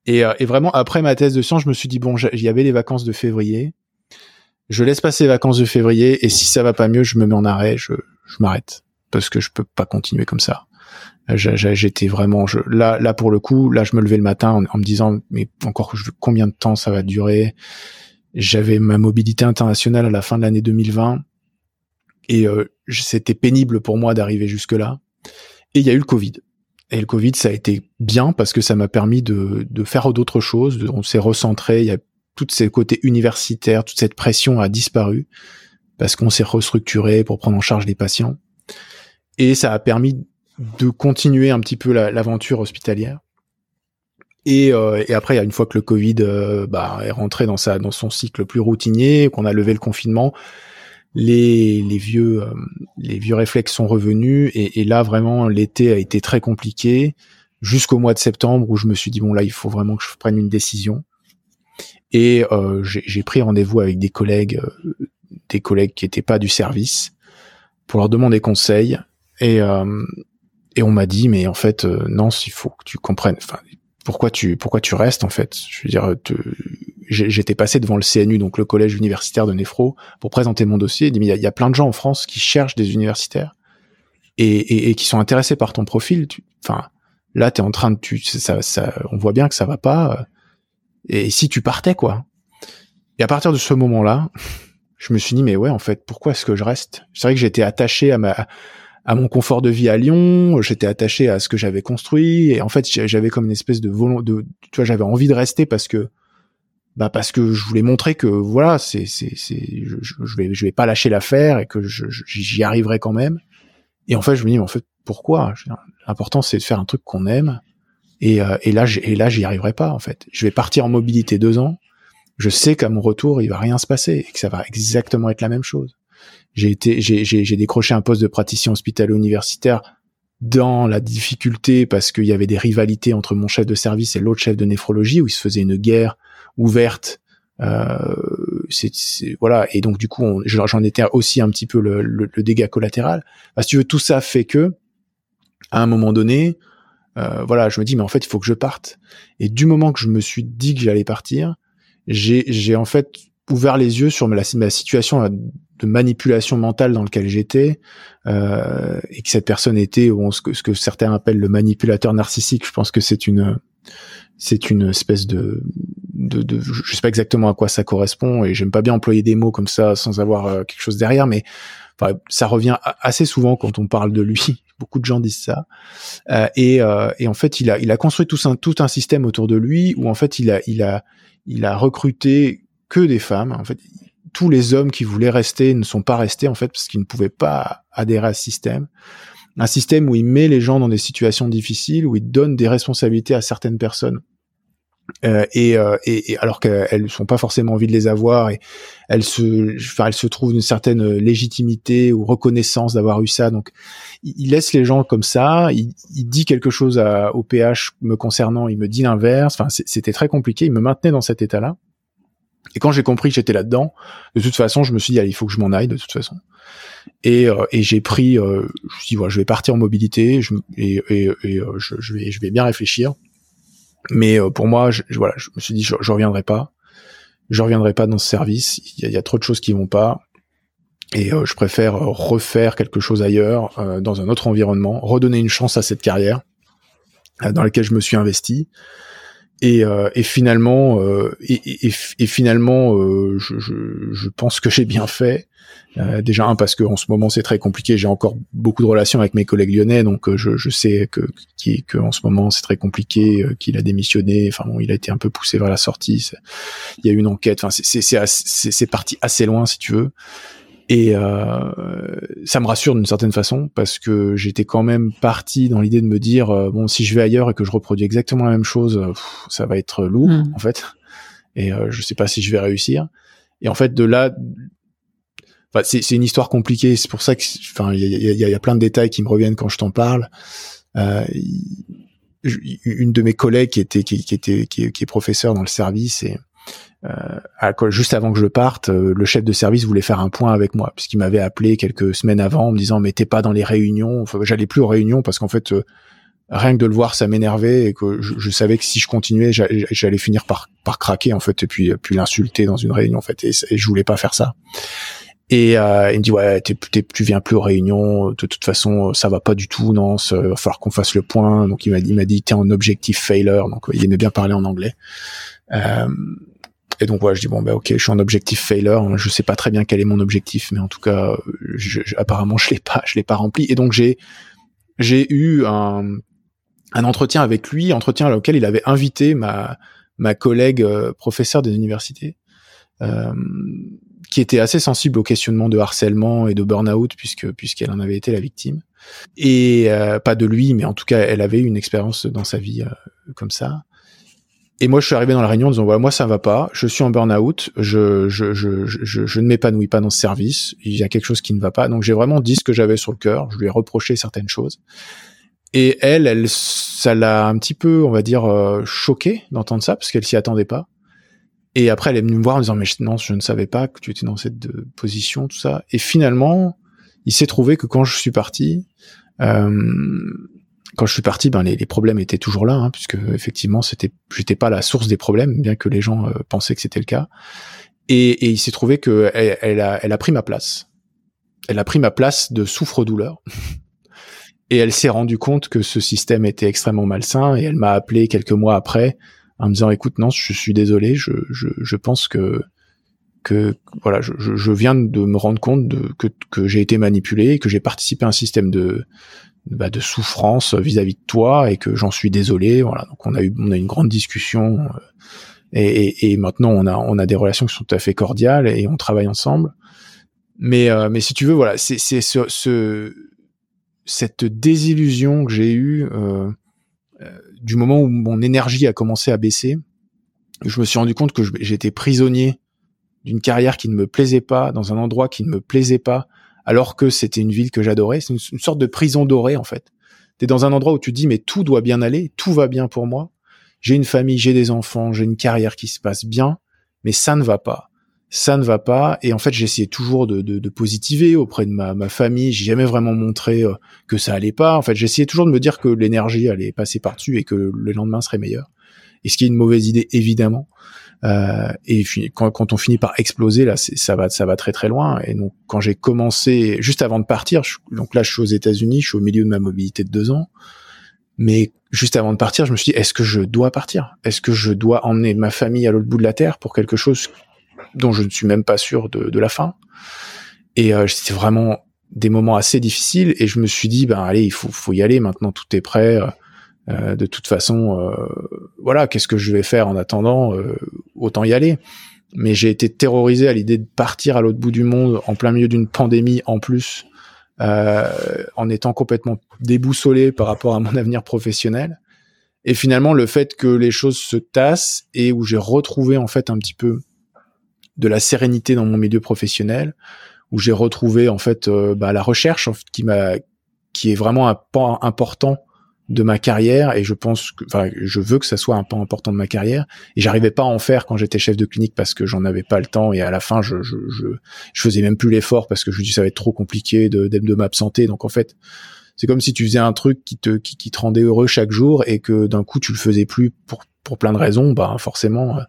et, euh, et vraiment après ma thèse de science je me suis dit bon il y avait les vacances de février je laisse passer les vacances de février et si ça va pas mieux, je me mets en arrêt, je, je m'arrête parce que je peux pas continuer comme ça. J'étais vraiment je, là, là pour le coup, là je me levais le matin en, me disant mais encore combien de temps ça va durer? J'avais ma mobilité internationale à la fin de l'année 2020 et euh, c'était pénible pour moi d'arriver jusque là. Et il y a eu le Covid. Et le Covid, ça a été bien parce que ça m'a permis de, de faire d'autres choses. on s'est recentré. Il y a tous ces côtés universitaires, toute cette pression a disparu parce qu'on s'est restructuré pour prendre en charge les patients. Et ça a permis de continuer un petit peu l'aventure hospitalière. Et, euh, et, après, une fois que le Covid euh, bah, est rentré dans sa dans son cycle plus routinier, qu'on a levé le confinement, les, les vieux euh, les vieux réflexes sont revenus. Et, et là, vraiment, l'été a été très compliqué jusqu'au mois de septembre où je me suis dit bon là, il faut vraiment que je prenne une décision. Et euh, j'ai pris rendez-vous avec des collègues, euh, des collègues qui étaient pas du service, pour leur demander conseil. Et, euh, et on m'a dit, mais en fait, non, il faut que tu comprennes. Pourquoi tu pourquoi tu restes en fait? Je veux dire, j'étais passé devant le CNU, donc le collège universitaire de Néphro, pour présenter mon dossier. Il y, a plein de gens en France qui cherchent des universitaires et, et, et qui sont intéressés par ton profil. Enfin, là, t'es en train de, tu, ça, ça, on voit bien que ça va pas et si tu partais, quoi. Et à partir de ce moment-là, je me suis dit, mais ouais, en fait, pourquoi est-ce que je reste? C'est vrai que j'étais attaché à ma à mon confort de vie à Lyon, j'étais attaché à ce que j'avais construit, et en fait, j'avais comme une espèce de volonté, de, tu vois, j'avais envie de rester parce que, bah, parce que je voulais montrer que, voilà, c'est, c'est, c'est, je, vais, je vais pas lâcher l'affaire et que j'y arriverai quand même. Et en fait, je me dis, mais en fait, pourquoi? L'important, c'est de faire un truc qu'on aime, et, euh, et là, et là, j'y arriverai pas en fait. Je vais partir en mobilité deux ans. Je sais qu'à mon retour, il va rien se passer et que ça va exactement être la même chose. J'ai été, j'ai décroché un poste de praticien hospitalo-universitaire dans la difficulté parce qu'il y avait des rivalités entre mon chef de service et l'autre chef de néphrologie où il se faisait une guerre ouverte. Euh, c'est voilà et donc du coup j'en étais aussi un petit peu le, le, le dégât collatéral. Parce que tu veux, tout ça fait que à un moment donné, euh, voilà, je me dis mais en fait il faut que je parte. Et du moment que je me suis dit que j'allais partir, j'ai en fait ouvert les yeux sur ma, ma situation euh, de manipulation mentale dans laquelle j'étais euh, et que cette personne était ce, que, ce que certains appellent le manipulateur narcissique. Je pense que c'est une c'est une espèce de, de, de, je sais pas exactement à quoi ça correspond et j'aime pas bien employer des mots comme ça sans avoir euh, quelque chose derrière, mais ça revient assez souvent quand on parle de lui beaucoup de gens disent ça. Euh, et, euh, et, en fait, il a, il a construit tout un, tout un système autour de lui où en fait, il a, il a, il a recruté que des femmes. En fait, tous les hommes qui voulaient rester ne sont pas restés en fait parce qu'ils ne pouvaient pas adhérer à ce système. Un système où il met les gens dans des situations difficiles, où il donne des responsabilités à certaines personnes euh, et, euh, et, et, alors qu'elles sont pas forcément envie de les avoir et elles se enfin elles se trouvent une certaine légitimité ou reconnaissance d'avoir eu ça. Donc il, laisse les gens comme ça. Il, dit quelque chose à, au PH me concernant. Il me dit l'inverse. Enfin c'était très compliqué. Il me maintenait dans cet état là et quand j'ai compris que j'étais là dedans de toute façon je me suis dit allez, il faut que je m'en aille de toute façon. Et, euh, et j'ai pris euh, je me suis dit voilà je vais partir en mobilité. Je, et, et, et je, je vais je vais bien réfléchir mais euh, pour moi, je, voilà, je me suis dit, je, je reviendrai pas. Je reviendrai pas dans ce service. Il y a, trop de choses qui vont pas. Et euh, je préfère refaire quelque chose ailleurs, euh, dans un autre environnement, redonner une chance à cette carrière dans laquelle je me suis investi. Et, et finalement, et, et, et, finalement, je, je, je, pense que j'ai bien fait. Euh, déjà un parce que en ce moment c'est très compliqué. J'ai encore beaucoup de relations avec mes collègues lyonnais, donc euh, je, je, sais que, qui, que en ce moment c'est très compliqué, euh, qu'il a démissionné. Enfin bon, il a été un peu poussé vers la sortie. Il y a eu une enquête. Enfin c'est c'est parti assez loin si tu veux. Et ça me rassure d'une certaine façon parce que j'étais quand même parti dans l'idée de me dire bon si je vais ailleurs et que je reproduis exactement la même chose, ça va être lourd mmh. en fait. Et je sais pas si je vais réussir. Et en fait de là enfin, c'est une histoire compliquée. C'est pour ça que, enfin, il y a, y, a, y a, plein de détails qui me reviennent quand je t'en parle. Euh, une de mes collègues qui était qui, qui était qui, qui, est professeur dans le service et euh, juste avant que je parte, euh, le chef de service voulait faire un point avec moi puisqu'il m'avait appelé quelques semaines avant en me disant mais t'es pas dans les réunions. Enfin, j'allais plus aux réunions parce qu'en fait euh, rien que de le voir ça m'énervait et que je, savais que si je continuais j'allais finir par par craquer en fait et puis puis l'insulter dans une réunion en fait et, et je voulais pas faire ça. Et euh, il me dit ouais, t'es, t'es, tu viens plus aux réunions. De toute façon, ça va pas du tout. Non, il va falloir qu'on fasse le point. Donc il m'a dit, il m'a dit t'es en objectif failure. Donc il aimait bien parler en anglais. Euh, et donc voilà, je dis bon bah ok, je suis en objectif failure. Je sais pas très bien quel est mon objectif, mais en tout cas, je, je, apparemment je l'ai pas, je l'ai pas rempli. Et donc j'ai j'ai eu un un entretien avec lui, entretien auquel il avait invité ma ma collègue euh, professeure des universités. Euh, qui était assez sensible au questionnement de harcèlement et de burn-out puisque puisqu'elle en avait été la victime et euh, pas de lui mais en tout cas elle avait une expérience dans sa vie euh, comme ça et moi je suis arrivé dans la réunion en disant voilà moi ça va pas. Je suis en burn-out. Je je, je je ne m'épanouis pas dans ce service. Il y a quelque chose qui ne va pas. Donc j'ai vraiment dit ce que j'avais sur le cœur. Je lui ai reproché certaines choses. Et elle elle ça l'a un petit peu on va dire euh, choqué d'entendre ça parce qu'elle s'y attendait pas. Et après, elle est venue me voir en disant, mais non, je ne savais pas que tu étais dans cette euh, position, tout ça. Et finalement, il s'est trouvé que quand je suis parti, euh, quand je suis parti, ben les, les problèmes étaient toujours là, hein, puisque effectivement, c'était, j'étais pas la source des problèmes, bien que les gens euh, pensaient que c'était le cas. Et, et il s'est trouvé que elle, elle, a, elle a pris ma place. Elle a pris ma place de souffre-douleur. et elle s'est rendue compte que ce système était extrêmement malsain. Et elle m'a appelé quelques mois après en me disant écoute non je suis désolé je, je, je pense que que voilà je, je viens de me rendre compte de, que, que j'ai été manipulé que j'ai participé à un système de bah, de souffrance vis-à-vis de toi et que j'en suis désolé. Voilà donc on a eu on a une grande discussion euh, et, et, et, maintenant on a on a des relations qui sont tout à fait cordiales et on travaille ensemble. Mais euh, mais si tu veux voilà c'est c'est ce, ce, cette désillusion que j'ai eue euh, euh, du moment où mon énergie a commencé à baisser, je me suis rendu compte que j'étais prisonnier d'une carrière qui ne me plaisait pas, dans un endroit qui ne me plaisait pas, alors que c'était une ville que j'adorais. C'est une, sorte de prison dorée en fait. T'es dans un endroit où tu dis mais tout doit bien aller, tout va bien pour moi. J'ai une famille, j'ai des enfants, j'ai une carrière qui se passe bien, mais ça ne va pas ça ne va pas. Et en fait, j'essayais toujours de, de, de, positiver auprès de ma, ma famille. J'ai jamais vraiment montré euh, que ça allait pas. En fait, j'essayais toujours de me dire que l'énergie allait passer par-dessus et que le lendemain serait meilleur. Et ce qui est une mauvaise idée, évidemment. Euh, et quand, quand, on finit par exploser, là, ça va, ça va très très loin. Et donc, quand j'ai commencé, juste avant de partir, donc là, je suis aux États-Unis, je suis au milieu de ma mobilité de deux ans. Mais juste avant de partir, je me suis dit, est-ce que je dois partir? Est-ce que je dois emmener ma famille à l'autre bout de la terre pour quelque chose dont je ne suis même pas sûr de, de la fin? Et euh, c'était vraiment des moments assez difficiles et je me suis dit ben allez il faut faut y aller maintenant tout est prêt euh, de toute façon euh, voilà qu'est-ce que je vais faire en attendant euh, autant y aller. Mais j'ai été terrorisé à l'idée de partir à l'autre bout du monde en plein milieu d'une pandémie en plus en étant complètement déboussolé par rapport à mon avenir professionnel. Et finalement le fait que les choses se tassent et où j'ai retrouvé en fait un petit peu de la sérénité dans mon milieu professionnel, où j'ai retrouvé en fait bah, la recherche qui m'a, qui est vraiment un pan important de ma carrière et je pense que, enfin, je veux que ça soit un pan important de ma carrière. Et j'arrivais pas à en faire quand j'étais chef de clinique parce que j'en avais pas le temps et à la fin je je je, je faisais même plus l'effort parce que je me dis ça va être trop compliqué de de, de m'absenter. Donc en fait c'est comme si tu faisais un truc qui te qui, qui te rendait heureux chaque jour et que d'un coup tu le faisais plus pour pour plein de raisons bah forcément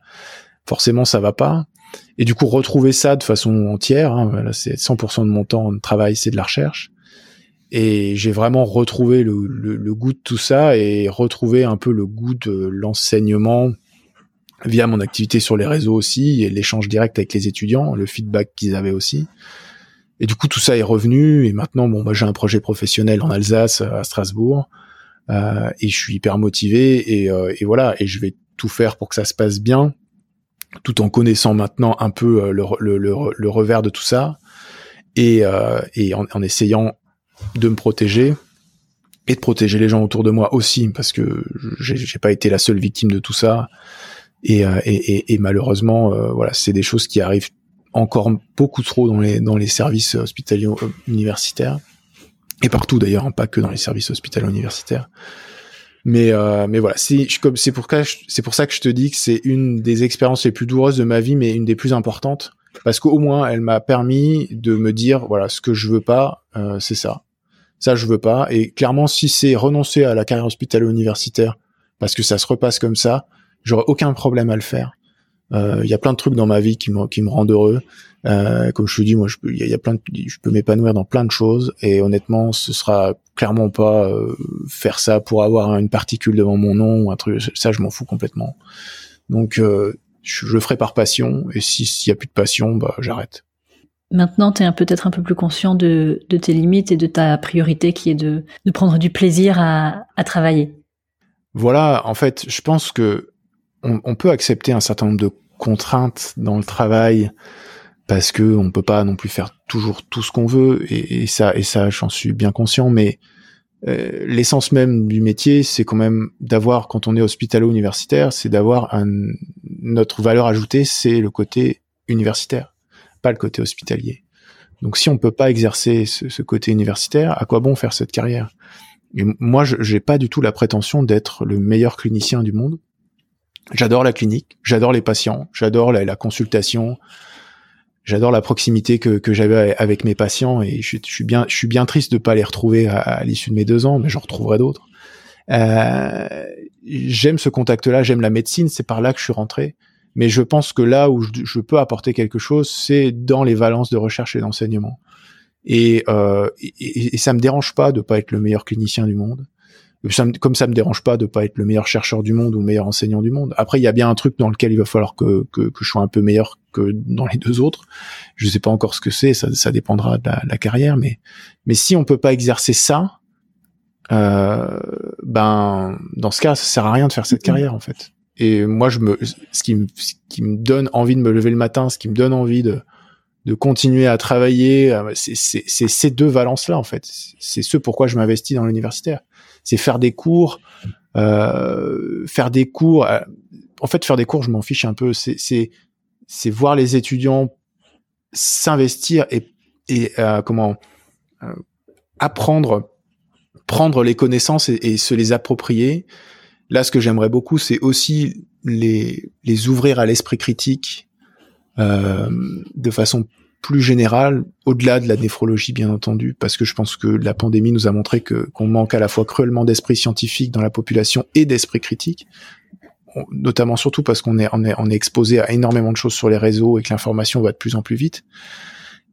forcément ça va pas. Et du coup, retrouver ça de façon entière, hein, c'est 100% de mon temps de travail, c'est de la recherche. Et j'ai vraiment retrouvé le, le, goût de tout ça et retrouvé un peu le goût de l'enseignement via mon activité sur les réseaux aussi et l'échange direct avec les étudiants, le feedback qu'ils avaient aussi. Et du coup, tout ça est revenu. Et maintenant, bon, moi, j'ai un projet professionnel en Alsace, à Strasbourg, euh, et je suis hyper motivé. Et, euh, et voilà, et je vais tout faire pour que ça se passe bien tout en connaissant maintenant un peu euh, le, le, le, revers de tout ça et, euh, et en, essayant de me protéger et de protéger les gens autour de moi aussi parce que j'ai pas été la seule victime de tout ça. Et, euh, et, malheureusement euh, voilà c'est des choses qui arrivent encore beaucoup trop dans les dans les services hospitaliers euh, universitaires. Et partout d'ailleurs, hein, pas que dans les services hospitaliers universitaires. Mais mais voilà, c'est comme c'est pour c'est pour ça que je te dis que c'est une des expériences les plus douloureuses de ma vie, mais une des plus importantes parce qu'au moins elle m'a permis de me dire voilà ce que je veux pas, c'est ça, ça je veux pas. Et clairement, si c'est renoncer à la carrière hospitalière universitaire parce que ça se repasse comme ça, j'aurais aucun problème à le faire. Euh, il y a plein de trucs dans ma vie qui me qui me rendent heureux. Euh, comme je te dis, moi, je peux, il y, a plein de, je peux m'épanouir dans plein de choses. Et honnêtement, ce sera clairement pas euh, faire ça pour avoir une particule devant mon nom ou un truc. Ça, je m'en fous complètement. Donc, euh, je, je, le ferai par passion. Et s'il y a plus de passion, bah, j'arrête. Maintenant, tu es peut-être un peu plus conscient de, tes limites et de ta priorité qui est de, prendre du plaisir à, travailler. Voilà, en fait, je pense que on, peut accepter un certain nombre de contraintes dans le travail parce que on peut pas non plus faire toujours tout ce qu'on veut et, et, ça et ça j'en suis bien conscient mais euh, l'essence même du métier c'est quand même d'avoir quand on est hospitalo-universitaire c'est d'avoir un notre valeur ajoutée c'est le côté universitaire le côté hospitalier. Donc si on peut pas exercer ce, ce côté universitaire à quoi bon faire cette carrière? Et moi je j'ai pas du tout la prétention d'être le meilleur clinicien du monde. J'adore la clinique j'adore les patients j'adore la, la consultation j'adore la proximité que, que j'avais avec mes patients et je, suis bien je suis bien triste de pas les retrouver à, à l'issue de mes deux ans mais j'en retrouverai d'autres. Euh, j'aime ce contact là j'aime la médecine c'est par là que je suis rentré mais je pense que là où je, je peux apporter quelque chose c'est dans les valences de recherche et d'enseignement et, euh, et, et, ça me dérange pas de pas être le meilleur clinicien du monde ça me, comme ça me dérange pas de pas être le meilleur chercheur du monde ou le meilleur enseignant du monde. Après, il y a bien un truc dans lequel il va falloir que, que, que je sois un peu meilleur que dans les deux autres. Je sais pas encore ce que c'est, ça, ça dépendra de la, la, carrière, mais mais si on peut pas exercer ça, euh, ben dans ce cas, ça sert à rien de faire cette carrière en fait. Et moi, je me, ce qui me, ce qui me donne envie de me lever le matin, ce qui me donne envie de de continuer à travailler, euh, c'est ces deux valences-là en fait. C'est ce pourquoi je m'investis dans l'universitaire c'est faire des cours, euh, faire des cours. Euh, en fait, faire des cours, je m'en fiche un peu. C'est c'est voir les étudiants s'investir et et euh, comment euh, apprendre, prendre les connaissances et, se les approprier. Là, ce que j'aimerais beaucoup, c'est aussi les les ouvrir à l'esprit critique euh, de façon plus général, au-delà de la néphrologie bien entendu, parce que je pense que la pandémie nous a montré que qu'on manque à la fois cruellement d'esprit scientifique dans la population et d'esprit critique, notamment surtout parce qu'on est, on est, on est exposé à énormément de choses sur les réseaux et que l'information va de plus en plus vite.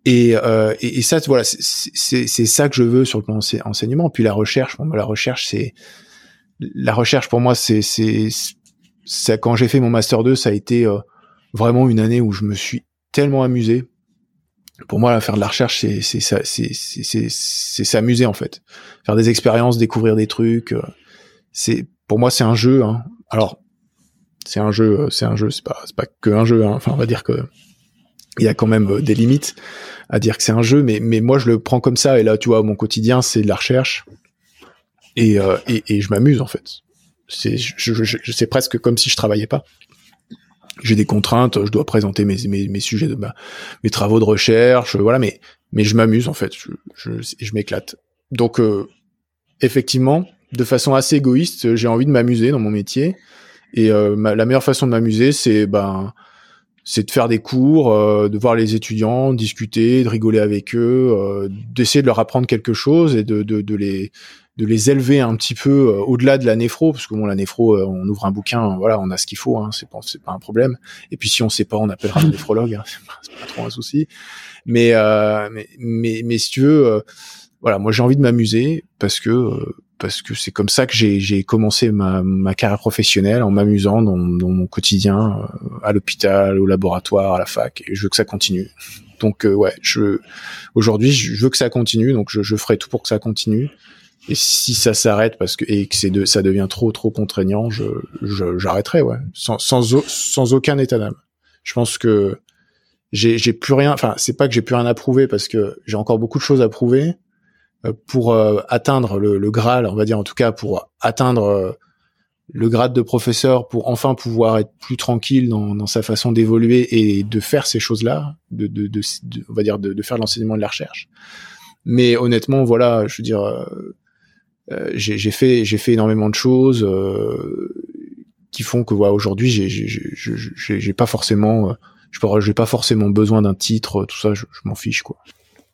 Et, euh, et, ça, voilà, c'est ça que je veux sur le plan enseignement. Puis la recherche, bon, la recherche, c'est la recherche pour moi, c'est c'est quand j'ai fait mon master 2, ça a été euh, vraiment une année où je me suis tellement amusé pour moi, faire de la recherche, c'est c'est s'amuser en fait, faire des expériences, découvrir des trucs. Euh, c'est pour moi, c'est un jeu. Hein. Alors, c'est un jeu, euh, c'est un jeu, c'est pas c'est pas que un jeu. Hein. Enfin, on va dire que il y a quand même des limites à dire que c'est un jeu, mais mais moi, je le prends comme ça. Et là, tu vois, mon quotidien, c'est de la recherche et et, et je m'amuse en fait. C'est je, je, je presque comme si je travaillais pas j'ai des contraintes, je dois présenter mes, mes, mes sujets de mes travaux de recherche, voilà, mais mais je m'amuse en fait, je, je, je m'éclate. Donc euh, effectivement, de façon assez égoïste, j'ai envie de m'amuser dans mon métier et euh, la meilleure façon de m'amuser, c'est ben c'est de faire des cours, euh, de voir les étudiants, discuter, de rigoler avec eux, euh, d'essayer de leur apprendre quelque chose et de, de, de les de les élever un petit peu euh, au-delà de la néphro, parce que bon, la néphro, euh, on ouvre un bouquin, voilà, on a ce qu'il faut, hein, c'est pas, c'est pas un problème. Et puis si on sait pas, on appellera un néphrologue, hein, c'est, pas, trop un souci. Mais, euh, mais, mais, mais, si tu veux, voilà, moi j'ai envie de m'amuser parce que parce que c'est comme ça que j'ai, j'ai commencé ma, ma carrière professionnelle en m'amusant dans, dans mon quotidien à l'hôpital, au laboratoire, à la fac, et je veux que ça continue. Donc ouais, je aujourd'hui je veux que ça continue, donc je, je ferai tout pour que ça continue. Et si ça s'arrête parce que et que c'est de, ça devient trop trop contraignant, je, j'arrêterai ouais, sans, sans sans aucun état d'âme. Je pense que j'ai j'ai plus rien. Enfin, c'est pas que j'ai plus rien à prouver parce que j'ai encore beaucoup de choses à prouver euh, pour euh, atteindre le, le, Graal, on va dire en tout cas pour atteindre le grade de professeur pour enfin pouvoir être plus tranquille dans, dans sa façon d'évoluer et de faire ces choses-là, de, de, de, on va dire de, de faire l'enseignement de la recherche. Mais honnêtement, voilà, je veux dire, euh, euh j'ai fait j'ai fait énormément de choses euh, qui font que voilà, aujourd'hui, j'ai pas forcément, euh, je j'ai pas forcément besoin d'un titre, tout ça, je, m'en fiche quoi.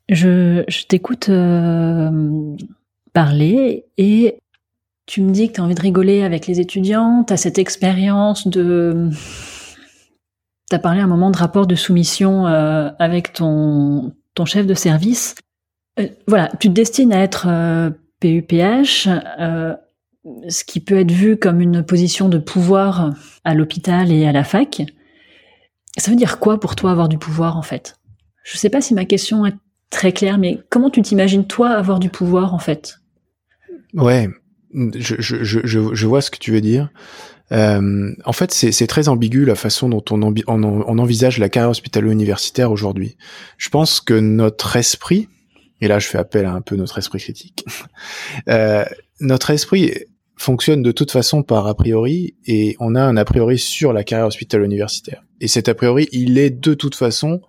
Je, t'écoute parler et tu me dis que tu as envie de rigoler avec les étudiants, tu as cette expérience de... Tu as parlé un moment de rapport de soumission euh, avec ton, ton chef de service. Euh, voilà, tu te destines à être euh, PUPH, ce qui peut être vu comme une position de pouvoir à l'hôpital et à la fac. Ça veut dire quoi pour toi avoir du pouvoir en fait? Je sais pas si ma question est très claire, mais comment tu t'imagines toi avoir du pouvoir en fait? Ouais, je, je, vois ce que tu veux dire. Euh, en fait, c'est très ambigu la façon dont on, on, envisage la carrière hospitalo-universitaire aujourd'hui. Je pense que notre esprit, et là je fais appel à un peu notre esprit critique, euh, notre esprit fonctionne de toute façon par a priori, et on a un a priori sur la carrière hospitalo-universitaire. Et cet a priori, il est de toute façon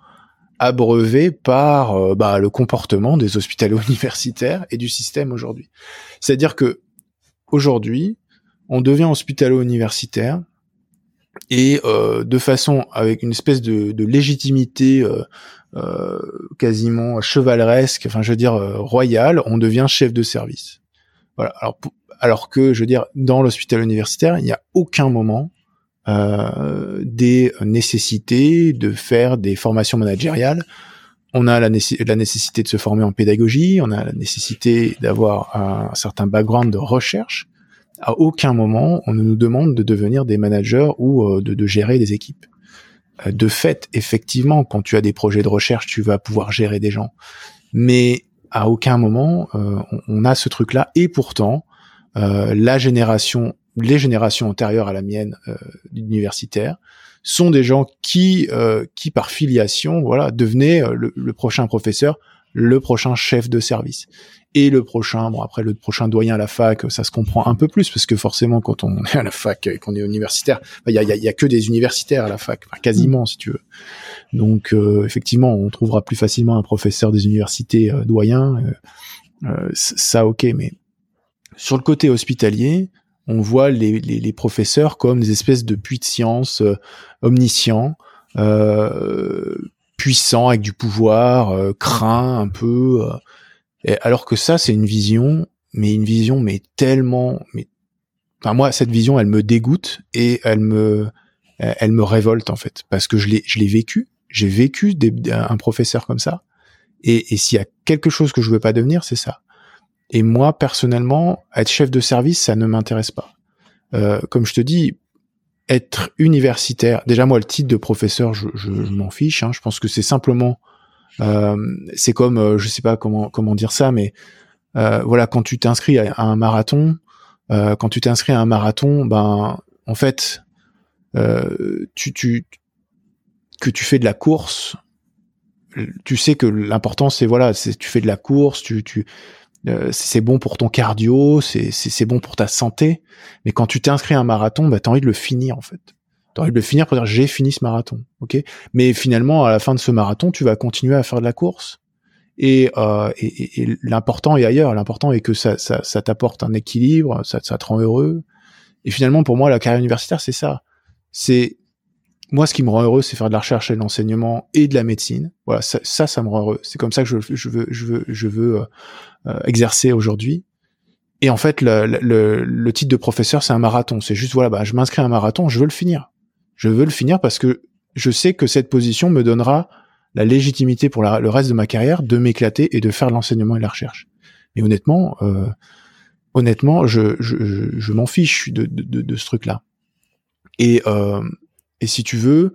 abreuvé par euh, bah, le comportement des hospitalo-universitaires et du système aujourd'hui. C'est-à-dire que aujourd'hui, on devient hospitalo-universitaire et euh, de façon avec une espèce de, légitimité euh, euh, quasiment chevaleresque, enfin je veux dire royale, on devient chef de service. Voilà. Alors, alors que je veux dire dans l'hôpital universitaire, il n'y a aucun moment des nécessités de faire des formations managériales. On a la, la, nécessité de se former en pédagogie, on a la nécessité d'avoir un certain background de recherche, à aucun moment on ne nous demande de devenir des managers ou euh, de, gérer des équipes. Euh, de fait, effectivement, quand tu as des projets de recherche, tu vas pouvoir gérer des gens. Mais à aucun moment euh, on, a ce truc-là. Et pourtant, la génération, les générations antérieures à la mienne universitaire, sont des gens qui, qui par filiation, voilà, devenaient le prochain professeur, le prochain chef de service et le prochain, bon après le prochain doyen à la fac, ça se comprend un peu plus parce que forcément quand on est à la fac et qu'on est universitaire, il y a, y, a, que des universitaires à la fac, quasiment si tu veux. Donc euh, effectivement, on trouvera plus facilement un professeur des universités euh, doyen, euh, euh ça ok, mais sur le côté hospitalier, on voit les, les, les professeurs comme des espèces de puits de science omniscients. puissants avec du pouvoir, craint un peu, alors que ça, c'est une vision, mais une vision, mais tellement, mais, enfin moi, cette vision, elle me dégoûte et elle me, elle me révolte en fait, parce que je l'ai, je l'ai vécu. J'ai vécu un professeur comme ça. Et, et s'il y a quelque chose que je veux pas devenir, c'est ça. Et moi, personnellement, être chef de service, ça ne m'intéresse pas. Euh, comme je te dis, être universitaire, déjà moi, le titre de professeur, je, je, m'en fiche. Hein, je pense que c'est simplement c'est comme, euh, je sais pas comment comment dire ça, mais euh, voilà, quand tu t'inscris à, un marathon, quand tu t'inscris à un marathon, ben en fait, tu, tu que tu fais de la course, tu sais que l'important c'est voilà, c'est tu fais de la course, tu tu c'est bon pour ton cardio, c'est bon pour ta santé, mais quand tu t'inscris à un marathon, bah t'as envie de le finir en fait. Envie de le finir pour dire j'ai fini ce marathon, ok? Mais finalement, à la fin de ce marathon, tu vas continuer à faire de la course. Et, euh, et, et, l'important est ailleurs. L'important est que ça, ça, ça t'apporte un équilibre, ça, ça te rend heureux. Et finalement, pour moi, la carrière universitaire, c'est ça. C'est moi, ce qui me rend heureux, c'est faire de la recherche et de l'enseignement et de la médecine. Voilà, ça, ça, ça me rend heureux. C'est comme ça que je, je veux, je veux, je veux euh, euh exercer aujourd'hui. Et en fait, le, le, le, titre de professeur, c'est un marathon. C'est juste, voilà, bah, je m'inscris à un marathon, je veux le finir. Je veux le finir parce que je sais que cette position me donnera la légitimité pour le reste de ma carrière de m'éclater et de faire l'enseignement et la recherche. Mais honnêtement, euh, honnêtement, je, je, je m'en fiche de, de, de ce truc-là. Et, euh, et si tu veux,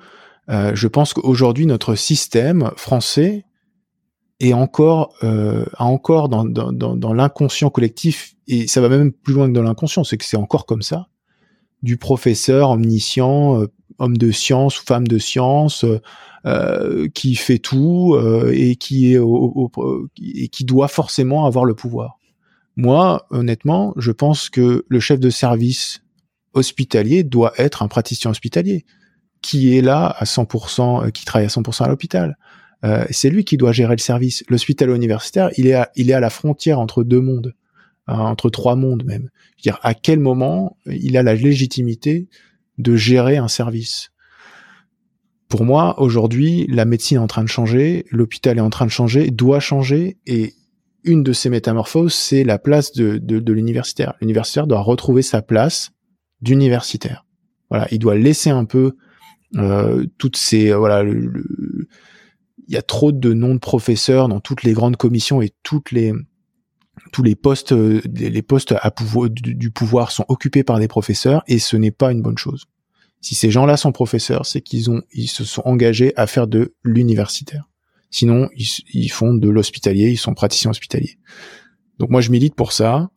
euh, je pense qu'aujourd'hui notre système français est encore, euh, a encore dans, dans, dans, dans l'inconscient collectif et ça va même plus loin que dans l'inconscient, c'est que c'est encore comme ça du professeur omniscient, euh, homme de science ou femme de science, euh, euh, qui fait tout et qui est et qui doit forcément avoir le pouvoir. Moi, honnêtement, je pense que le chef de service hospitalier doit être un praticien hospitalier qui est là à 100%, euh, qui travaille à 100% à l'hôpital. Euh, c'est lui qui doit gérer le service. L'hôpital universitaire, il est à, il est à la frontière entre deux mondes, hein, entre trois mondes même. dire, à quel moment il a la légitimité de gérer un service Pour moi, aujourd'hui, la médecine est en train de changer, l'hôpital est en train de changer, doit changer, et une de ces métamorphoses, c'est la place de, de, de l'universitaire. L'universitaire doit retrouver sa place d'universitaire. Voilà, il doit laisser un peu euh, toutes ces voilà il y a trop de noms de professeurs dans toutes les grandes commissions et toutes les tous les postes euh, les postes du, pouvoir sont occupés par des professeurs et ce n'est pas une bonne chose. Si ces gens-là sont professeurs, c'est qu'ils se sont engagés à faire de l'universitaire. Sinon, ils, font de l'hospitalier, ils sont praticiens hospitaliers. Donc moi je milite pour ça.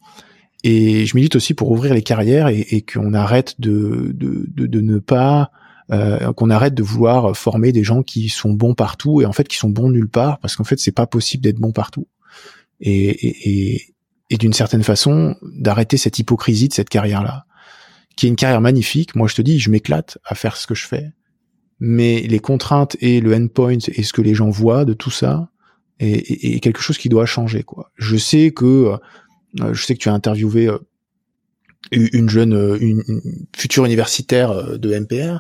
Et je milite aussi pour ouvrir les carrières et, qu'on arrête de, ne pas euh, qu'on arrête de vouloir former des gens qui sont bons partout et en fait qui sont bons nulle part parce qu'en fait c'est pas possible d'être bon partout et, et, et d'une certaine façon d'arrêter cette hypocrisie de cette carrière là qui est une carrière magnifique. Moi je te dis je m'éclate à faire ce que je fais. Mais les contraintes et le endpoint et ce que les gens voient de tout ça est, est quelque chose qui doit changer quoi. Je sais que euh, je sais que tu as interviewé euh, une jeune, euh, une, future universitaire de MPR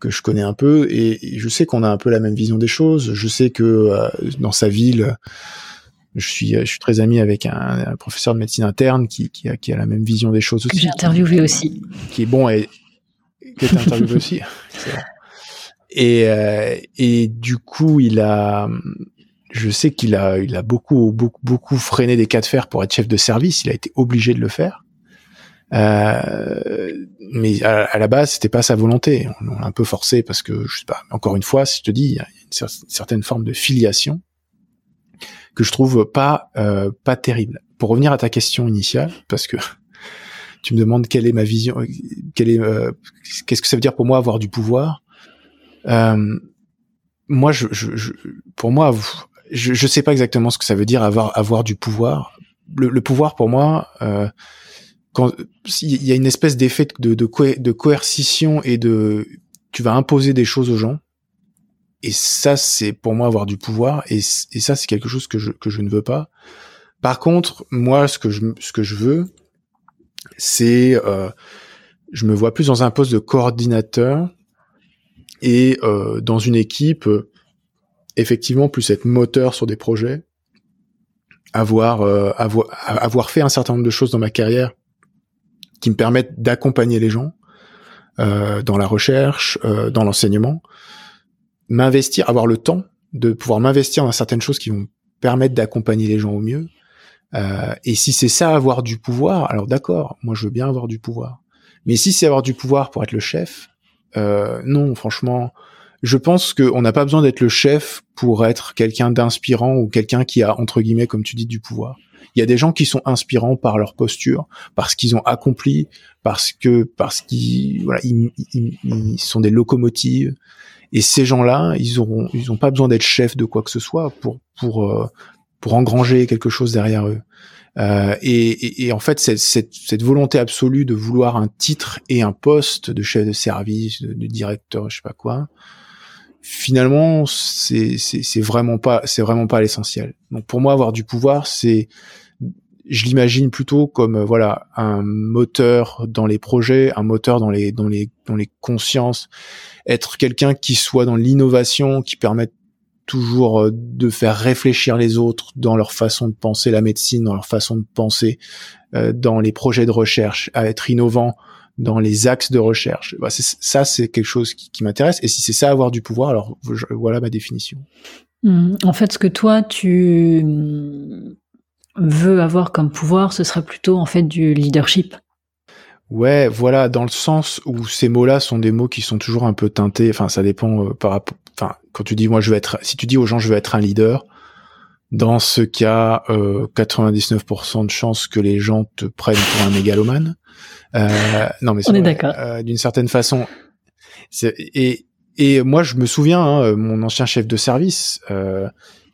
que je connais un peu et je sais qu'on a un peu la même vision des choses. Je sais que dans sa ville, je suis, je suis très ami avec un, professeur de médecine interne qui, qui, a, qui a la même vision des choses aussi. J'ai interviewé aussi. Qui est bon et qui est interviewé aussi. Et, et du coup, il a, je sais qu'il a, il a beaucoup, beaucoup, beaucoup freiné des cas de fer pour être chef de service. Il a été obligé de le faire. Euh, mais à, la base, c'était pas sa volonté. On l'a un peu forcé parce que, je sais pas, encore une fois, si je te dis, il y a une, certaine forme de filiation que je trouve pas euh, pas terrible. Pour revenir à ta question initiale, parce que tu me demandes quelle est ma vision, quelle est, euh, qu'est-ce que ça veut dire pour moi avoir du pouvoir. Euh, moi, je, je, je, pour moi, je, je sais pas exactement ce que ça veut dire avoir avoir du pouvoir. Le, le pouvoir pour moi, euh, quand il y a une espèce d'effet de, de, de, coercition et de tu vas imposer des choses aux gens et ça c'est pour moi avoir du pouvoir et, ça c'est quelque chose que je, que je ne veux pas. Par contre moi ce que je ce que je veux c'est euh, je me vois plus dans un poste de coordinateur et euh, dans une équipe euh, effectivement plus être moteur sur des projets avoir, euh, avoir avoir fait un certain nombre de choses dans ma carrière qui me permettent d'accompagner les gens euh, dans la recherche, dans l'enseignement, m'investir, avoir le temps de pouvoir m'investir dans certaines choses qui vont permettre d'accompagner les gens au mieux. Euh, et si c'est ça avoir du pouvoir, alors d'accord, moi je veux bien avoir du pouvoir. Mais si c'est avoir du pouvoir pour être le chef, euh, non, franchement, je pense qu'on n'a pas besoin d'être le chef pour être quelqu'un d'inspirant ou quelqu'un qui a entre guillemets, comme tu dis, du pouvoir. Il y a des gens qui sont inspirants par leur posture, parce qu'ils ont accompli, parce que parce qu'ils voilà, ils, ils, sont des locomotives. Et ces gens-là, ils auront, ils ont pas besoin d'être chefs de quoi que ce soit pour pour euh, pour engranger quelque chose derrière eux. Euh, et, et, et, en fait, cette, cette, cette, volonté absolue de vouloir un titre et un poste de chef de service, de, directeur, je sais pas quoi, finalement, c'est vraiment pas c'est vraiment pas l'essentiel. Donc pour moi, avoir du pouvoir, c'est je l'imagine plutôt comme euh, voilà un moteur dans les projets, un moteur dans les dans les dans les consciences, être quelqu'un qui soit dans l'innovation, qui permette toujours euh, de faire réfléchir les autres dans leur façon de penser la médecine, dans leur façon de penser euh, dans les projets de recherche, à être innovant dans les axes de recherche. Bah, ça, c'est quelque chose qui, qui m'intéresse. Et si c'est ça avoir du pouvoir, alors voilà ma définition. Mmh. En fait, ce que toi tu veut avoir comme pouvoir, ce sera plutôt en fait du leadership. Ouais, voilà, dans le sens où ces mots-là sont des mots qui sont toujours un peu teintés. Enfin, ça dépend euh, par rapport. Enfin, quand tu dis moi je veux être, si tu dis aux gens je veux être un leader, dans ce cas, euh, 99% de chances que les gens te prennent pour un mégalomane. Euh, non, mais on est d'accord. Euh, D'une certaine façon, et et moi je me souviens, hein, mon ancien chef de service.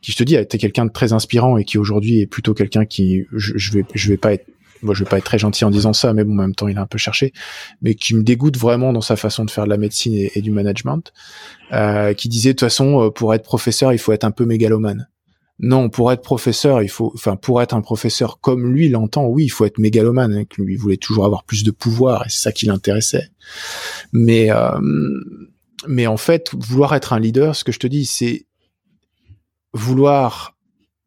Qui je te dis été quelqu'un de très inspirant et qui aujourd'hui est plutôt quelqu'un qui je, je vais je vais pas être moi je vais pas être très gentil en disant ça, mais bon, en même temps, il a un peu cherché, mais qui me dégoûte vraiment dans sa façon de faire de la médecine et, du management, euh, qui disait de toute façon, euh, pour être professeur, il faut être un peu mégalomane. Non, pour être professeur, il faut, enfin, pour être un professeur comme lui l'entend, oui, il faut être mégalomane. Hein, lui, il voulait toujours avoir plus de pouvoir et c'est ça qui l'intéressait. Mais, euh, mais en fait, vouloir être un leader, ce que je te dis, c'est vouloir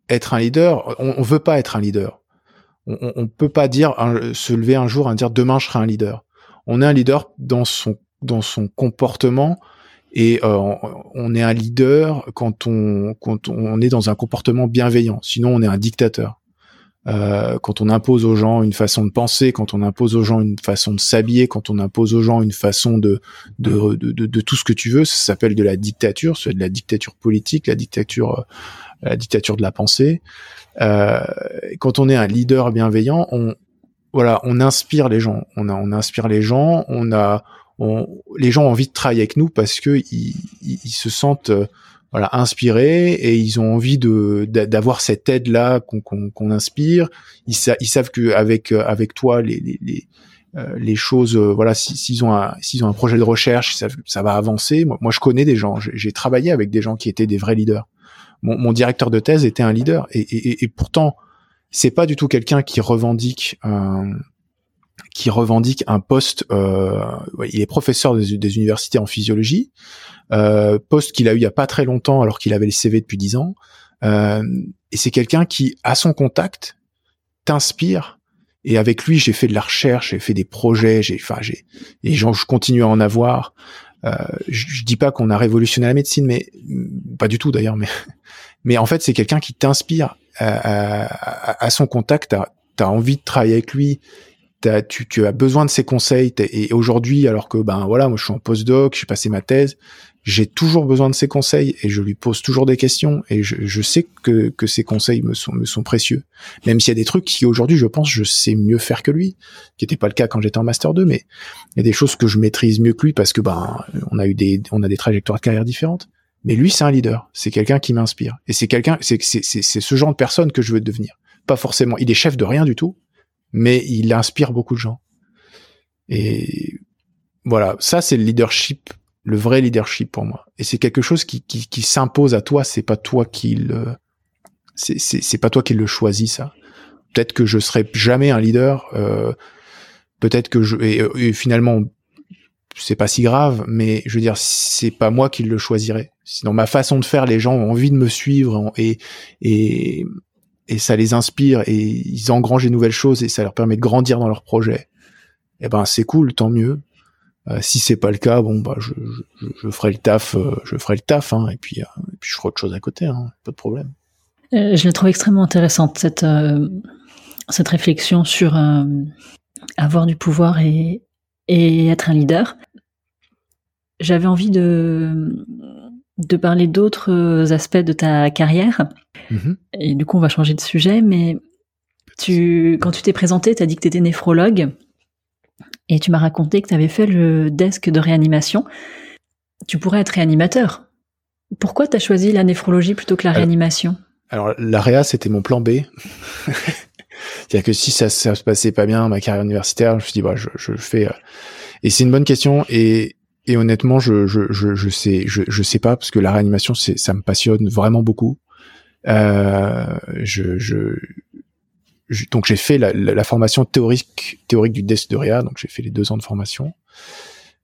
être un leader. On, on veut pas être un leader on, on peut pas dire se lever un jour et dire demain je serai un leader. On est un leader dans son dans son comportement et euh, on est un leader quand on quand on est dans un comportement bienveillant. Sinon on est un dictateur. Euh, quand on impose aux gens une façon de penser, quand on impose aux gens une façon de s'habiller, quand on impose aux gens une façon de de, de, de, tout ce que tu veux, ça s'appelle de la dictature, c'est de la dictature politique, la dictature la dictature de la pensée. Euh, quand on est un leader bienveillant, on voilà, on inspire les gens. On a, on inspire les gens. On a, on, les gens ont envie de travailler avec nous parce que ils, ils, se sentent voilà inspirés et ils ont envie de d'avoir cette aide là qu'on qu'on inspire. Ils, ils savent que avec euh, avec toi les les, les, les choses voilà s'ils ont un s'ils ont un projet de recherche ça, va avancer moi, moi je connais des gens j'ai travaillé avec des gens qui étaient des vrais leaders mon, mon, directeur de thèse était un leader et, et, et pourtant c'est pas du tout quelqu'un qui revendique un, qui revendique un poste. Euh, il est professeur des, universités en physiologie, euh, poste qu'il a eu il y a pas très longtemps alors qu'il avait le CV depuis dix ans. Euh, et c'est quelqu'un qui, à son contact, t'inspire. Et avec lui, j'ai fait de la recherche, j'ai fait des projets, j'ai, enfin, j'ai, et je continue à en avoir. Euh, je, je, dis pas qu'on a révolutionné la médecine, mais pas du tout d'ailleurs. Mais, mais en fait, c'est quelqu'un qui t'inspire à, à, son contact. T'as as envie de travailler avec lui. Tu, tu, as besoin de ses conseils. Et aujourd'hui, alors que ben voilà, moi je suis en postdoc, j'ai passé ma thèse, j'ai toujours besoin de ses conseils et je lui pose toujours des questions et je, je sais que, que ses conseils me sont, me sont précieux. Même s'il y a des trucs qui aujourd'hui, je pense, je sais mieux faire que lui, qui n'était pas le cas quand j'étais en master 2, mais il y a des choses que je maîtrise mieux que lui parce que ben on a eu des, on a des trajectoires de carrière différentes. Mais lui, c'est un leader. C'est quelqu'un qui m'inspire. Et c'est quelqu'un, c'est, c'est, c'est ce genre de personne que je veux devenir. Pas forcément. Il est chef de rien du tout, mais il inspire beaucoup de gens. Et voilà, ça c'est le leadership le vrai leadership pour moi. Et c'est quelque chose qui, qui, qui s'impose à toi, c'est pas toi qui le, c'est, c'est, c'est pas toi qui le choisis, ça. Peut-être que je serai jamais un leader, euh, peut-être que je, et, finalement, c'est pas si grave, mais je veux dire, c'est pas moi qui le choisirai. Sinon, ma façon de faire, les gens ont envie de me suivre et, et, et ça les inspire et ils engrangent des nouvelles choses et ça leur permet de grandir dans leur projet. Eh ben, c'est cool, tant mieux. Euh, si c'est pas le cas, bon bah je, ferai le taf, euh, je ferai le taf, hein, et puis euh, et puis je ferai autre chose à côté, hein, pas de problème. je la trouve extrêmement intéressante cette cette réflexion sur avoir du pouvoir et et être un leader. J'avais envie de de parler d'autres aspects de ta carrière. Mm-hmm. Et du coup, on va changer de sujet, mais tu, quand tu t'es présenté, tu as dit que tu étais néphrologue. Et tu m'as raconté que tu avais fait le desk de réanimation. Tu pourrais être réanimateur. Pourquoi tu as choisi la néphrologie plutôt que la réanimation? Alors, la réa, c'était mon plan B. C'est-à-dire que si ça, ça se passait pas bien, ma carrière universitaire, je me suis dit, bah, je, je fais... Euh, et c'est une bonne question. Et, et honnêtement, je, je, je, je sais, je, je sais pas, parce que la réanimation, c'est, ça me passionne vraiment beaucoup. Euh, je, je, donc j'ai fait la, la, formation théorique théorique du desk de réa, donc j'ai fait les deux ans de formation.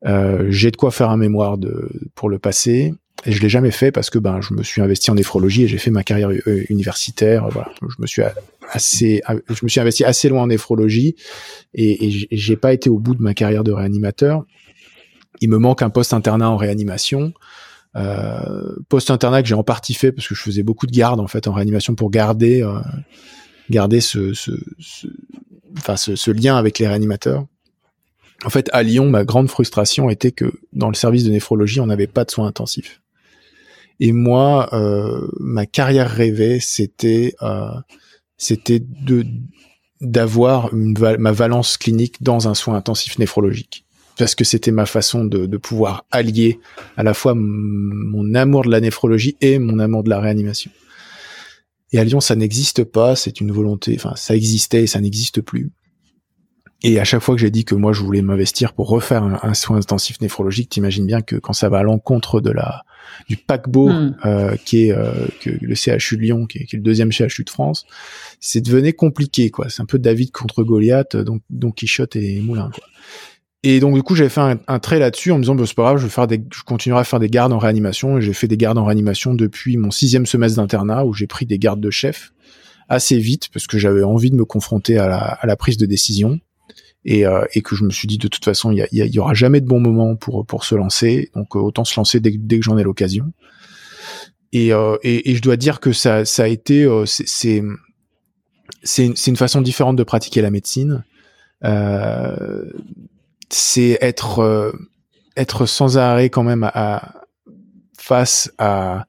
Euh, j'ai de quoi faire un mémoire de pour le passé et je l'ai jamais fait parce que ben je me suis investi en néphrologie et j'ai fait ma carrière euh, universitaire. Voilà, je me suis assez, je me suis investi assez loin en néphrologie et, et j'ai pas été au bout de ma carrière de réanimateur. Il me manque un poste internat en réanimation. Euh, poste internat que j'ai en partie fait parce que je faisais beaucoup de garde en fait en réanimation pour garder euh, garder ce, lien avec les réanimateurs. En fait, à Lyon, ma grande frustration était que dans le service de néphrologie, on n'avait pas de soins intensifs. Et moi, euh, ma carrière rêvée, c'était euh, c'était d'avoir ma valence clinique dans un soin intensif néphrologique parce que c'était ma façon de, de, pouvoir allier à la fois mon amour de la néphrologie et mon amour de la réanimation. Et à Lyon, ça n'existe pas, c'est une volonté, enfin, ça existait et ça n'existe plus. Et à chaque fois que j'ai dit que moi je voulais m'investir pour refaire un, soin intensif néphrologique, t'imagines bien que quand ça va à l'encontre de la du paquebot hmm. euh, qui est euh, que le CHU de Lyon, qui est, qui est, le deuxième CHU de France, c'est devenu compliqué quoi. C'est un peu David contre Goliath, donc Don Quichotte et Moulin quoi. Et donc du coup j'avais fait un, trait là-dessus en me disant bah, c'est pas grave, je vais faire des, je continuerai à faire des gardes en réanimation. Et j'ai fait des gardes en réanimation depuis mon sixième semestre d'internat où j'ai pris des gardes de chef assez vite parce que j'avais envie de me confronter à la, à la prise de décision. Et, euh, et, que je me suis dit de toute façon il y, y, aura jamais de bon moment pour pour se lancer. Donc euh, autant se lancer dès, dès que j'en ai l'occasion. Et, euh, et, je dois dire que ça ça a été euh, c'est c'est une, une, façon différente de pratiquer la médecine c'est être être sans arrêt quand même à, face à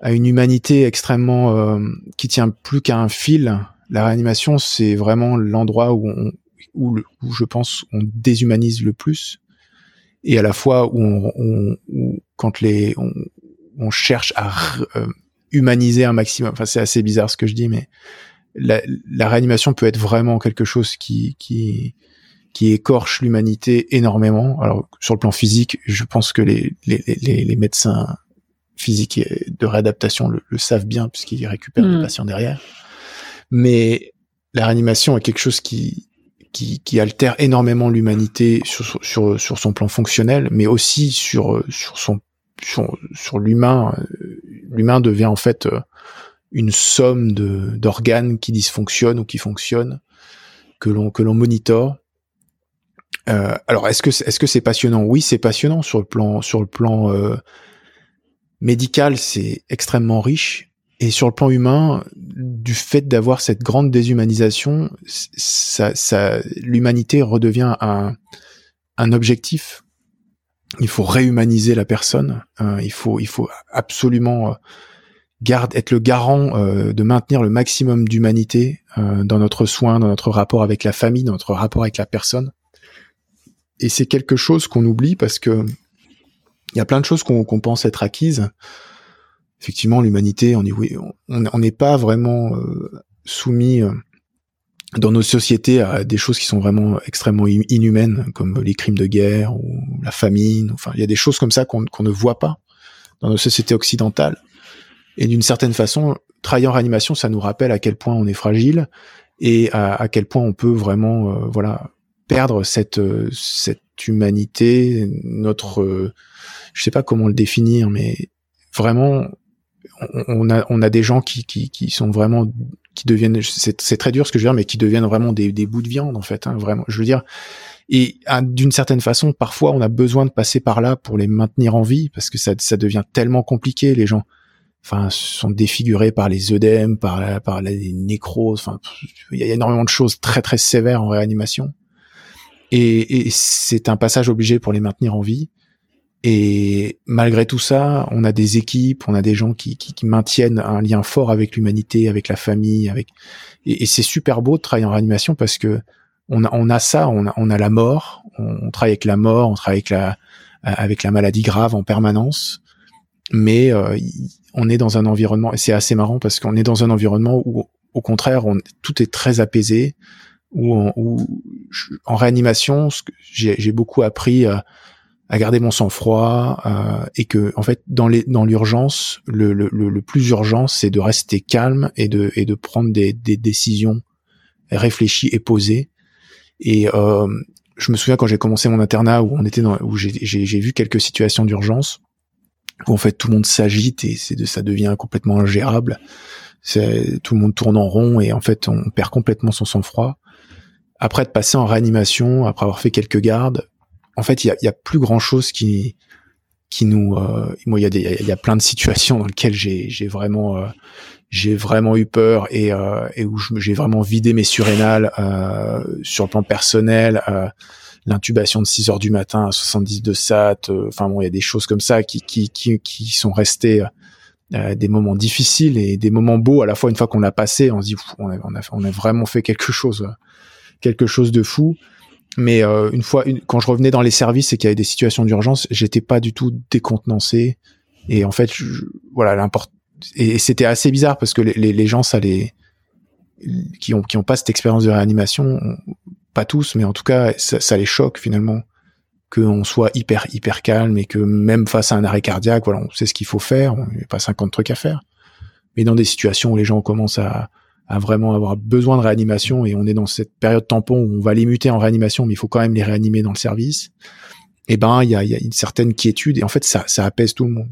à une humanité extrêmement qui tient plus qu'à un fil la réanimation c'est vraiment l'endroit où on, où, je pense on déshumanise le plus et à la fois où, on, quand les on, cherche à euh, humaniser un maximum. Enfin, c'est assez bizarre ce que je dis, mais la, réanimation peut être vraiment quelque chose qui qui qui écorche l'humanité énormément. Alors sur le plan physique, je pense que les les, les, médecins physiques et de réadaptation le, savent bien puisqu'ils récupèrent les mmh. patients derrière. Mais la réanimation est quelque chose qui qui, qui altère énormément l'humanité sur, sur, sur son plan fonctionnel, mais aussi sur, sur son sur, sur l'humain. L'humain devient en fait une somme de d'organes qui dysfonctionnent ou qui fonctionnent que l'on que l'on monitore. Euh, alors est-ce que est-ce c'est passionnant? Oui, c'est passionnant sur le plan sur le plan euh, médical, c'est extrêmement riche et sur le plan humain, du fait d'avoir cette grande déshumanisation, ça, ça, l'humanité redevient un, un objectif. Il faut réhumaniser la personne. Euh, il faut, il faut absolument euh, garde, être le garant euh, de maintenir le maximum d'humanité dans notre soin, dans notre rapport avec la famille, dans notre rapport avec la personne. Et c'est quelque chose qu'on oublie parce que il y a plein de choses qu'on pense être acquises effectivement, l'humanité, on n'est pas vraiment euh, soumis euh, dans nos sociétés à des choses qui sont vraiment extrêmement inhumaines, comme les crimes de guerre ou la famine. Enfin, il y a des choses comme ça qu'on ne voit pas dans nos sociétés occidentales. Et d'une certaine façon, travailler en réanimation, ça nous rappelle à quel point on est fragile et à, quel point on peut vraiment, euh, voilà, perdre cette cette humanité, notre, je sais pas comment le définir, mais vraiment on a on a des gens qui qui, qui sont vraiment qui deviennent c'est très dur ce que je veux dire mais qui deviennent vraiment des, des bouts de viande en fait hein, vraiment. Je veux dire et d'une certaine façon parfois on a besoin de passer par là pour les maintenir en vie parce que ça ça devient tellement compliqué les gens. Enfin sont défigurés par les œdèmes par par les nécroses enfin il y a énormément de choses très très sévères en réanimation et, et c'est un passage obligé pour les maintenir en vie. Et malgré tout ça, on a des équipes, on a des gens qui, qui, qui maintiennent un lien fort avec l'humanité, avec la famille, avec et, c'est super beau de travailler en réanimation parce que on a, on a ça, on a, on a la mort, on, travaille avec la mort, on travaille avec la avec la maladie grave en permanence, mais euh, on est dans un environnement et c'est assez marrant parce qu'on est dans un environnement où au contraire on, tout est très apaisé, où, où en réanimation, j'ai beaucoup appris à à garder mon sang-froid euh, et que en fait dans les dans l'urgence le, le, le, plus urgent c'est de rester calme et de et de prendre des, des décisions réfléchies et posées. Et euh, je me souviens quand j'ai commencé mon internat où on était dans où j'ai vu quelques situations d'urgence où en fait tout le monde s'agite et c'est de ça devient complètement ingérable. Tout le monde tourne en rond et en fait on perd complètement son sang-froid après de passer en réanimation après avoir fait quelques gardes en fait, il y a, y a, plus grand chose qui qui nous. Euh, moi, il y a des, il y a plein de situations dans lesquelles j'ai j'ai vraiment euh, j'ai vraiment eu peur et euh, et où j'ai vraiment vidé mes surrénales euh, sur le plan personnel. Euh, l'intubation de 6 heures du matin à 70 de SAT. Enfin bon, il y a des choses comme ça qui qui qui, qui sont restées des moments difficiles et des moments beaux à la fois une fois qu'on l'a passé on se dit on a, on a, on a vraiment fait quelque chose quelque chose de fou mais euh, une fois, quand je revenais dans les services et qu'il y avait des situations d'urgence, j'étais pas du tout décontenancé. Et en fait, voilà, l'importe. Et, c'était assez bizarre parce que les, gens, ça les qui ont qui ont pas cette expérience de réanimation, pas tous, mais en tout cas, ça, les choque finalement qu'on soit hyper hyper calme et que même face à un arrêt cardiaque, voilà, on sait ce qu'il faut faire, on a pas 50 trucs à faire. Mais dans des situations où les gens commencent à, à vraiment avoir besoin de réanimation et on est dans cette période tampon où on va les muter en réanimation, mais il faut quand même les réanimer dans le service. Eh ben, il y a, y a, une certaine quiétude et en fait, ça, ça apaise tout le monde.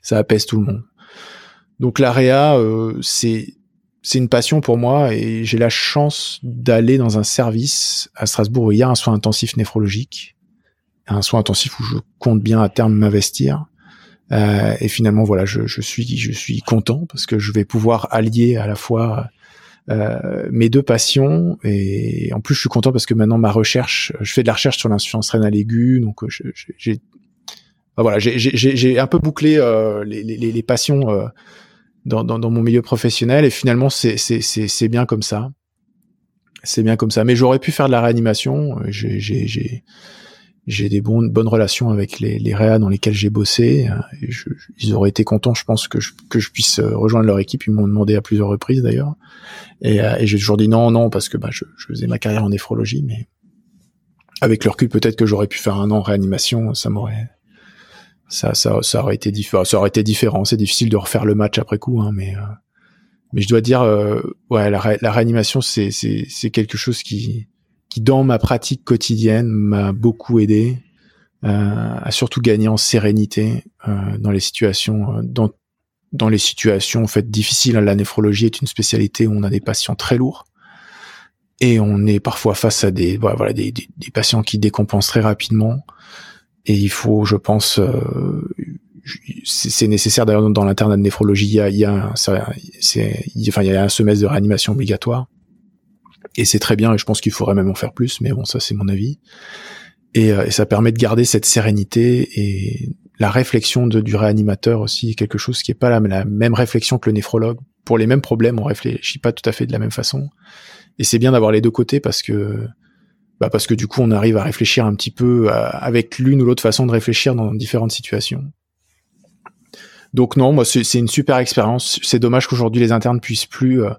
Ça apaise tout le monde. Donc l'AREA, euh, c'est c'est une passion pour moi et j'ai la chance d'aller dans un service à Strasbourg où il y a un soin intensif néphrologique un soin intensif où je compte bien à terme m'investir. Euh, et finalement, voilà, je, je, suis, je suis content parce que je vais pouvoir allier à la fois euh, mes deux passions et en plus, je suis content parce que maintenant ma recherche, je fais de la recherche sur l'insuffisance rénale aiguë, donc j'ai, voilà, j'ai un peu bouclé euh, les, les, les, passions euh, dans, dans, dans, mon milieu professionnel et finalement, c'est c'est bien comme ça. C'est bien comme ça. Mais j'aurais pu faire de la réanimation. J'ai j'ai des bonnes relations avec les, les réas dans lesquels j'ai bossé. Et je, ils auraient été contents, je pense, que je, que je puisse euh, rejoindre leur équipe. Ils m'ont demandé à plusieurs reprises d'ailleurs. Et, euh, et j'ai toujours dit non, non, parce que bah, je, je, faisais ma carrière en néphrologie, mais avec le recul, peut-être que j'aurais pu faire un an en réanimation. Ça m'aurait, ça, ça, ça aurait été différent. Ça aurait été différent. C'est difficile de refaire le match après coup, hein, mais, euh, mais je dois dire, ouais, la, la réanimation, c'est, c'est, c'est quelque chose qui qui dans ma pratique quotidienne m'a beaucoup aidé euh, à surtout gagner en sérénité euh, dans les situations euh, dans dans les situations en fait difficiles. La néphrologie est une spécialité où on a des patients très lourds et on est parfois face à des voilà des, des, des patients qui décompensent très rapidement. Et il faut je pense euh, c'est nécessaire. D'ailleurs dans l'internat de néphrologie il y a il y a c'est enfin il y a un semestre de réanimation obligatoire et c'est très bien, et je pense qu'il faudrait même en faire plus, mais bon, ça c'est mon avis. Et, euh, et, ça permet de garder cette sérénité et la réflexion de, du réanimateur aussi, quelque chose qui est pas la, même réflexion que le néphrologue. Pour les mêmes problèmes, on réfléchit pas tout à fait de la même façon. Et c'est bien d'avoir les deux côtés parce que bah parce que du coup on arrive à réfléchir un petit peu avec l'une ou l'autre façon de réfléchir dans différentes situations. Donc non, moi c'est une super expérience. C'est dommage qu'aujourd'hui les internes puissent plus euh,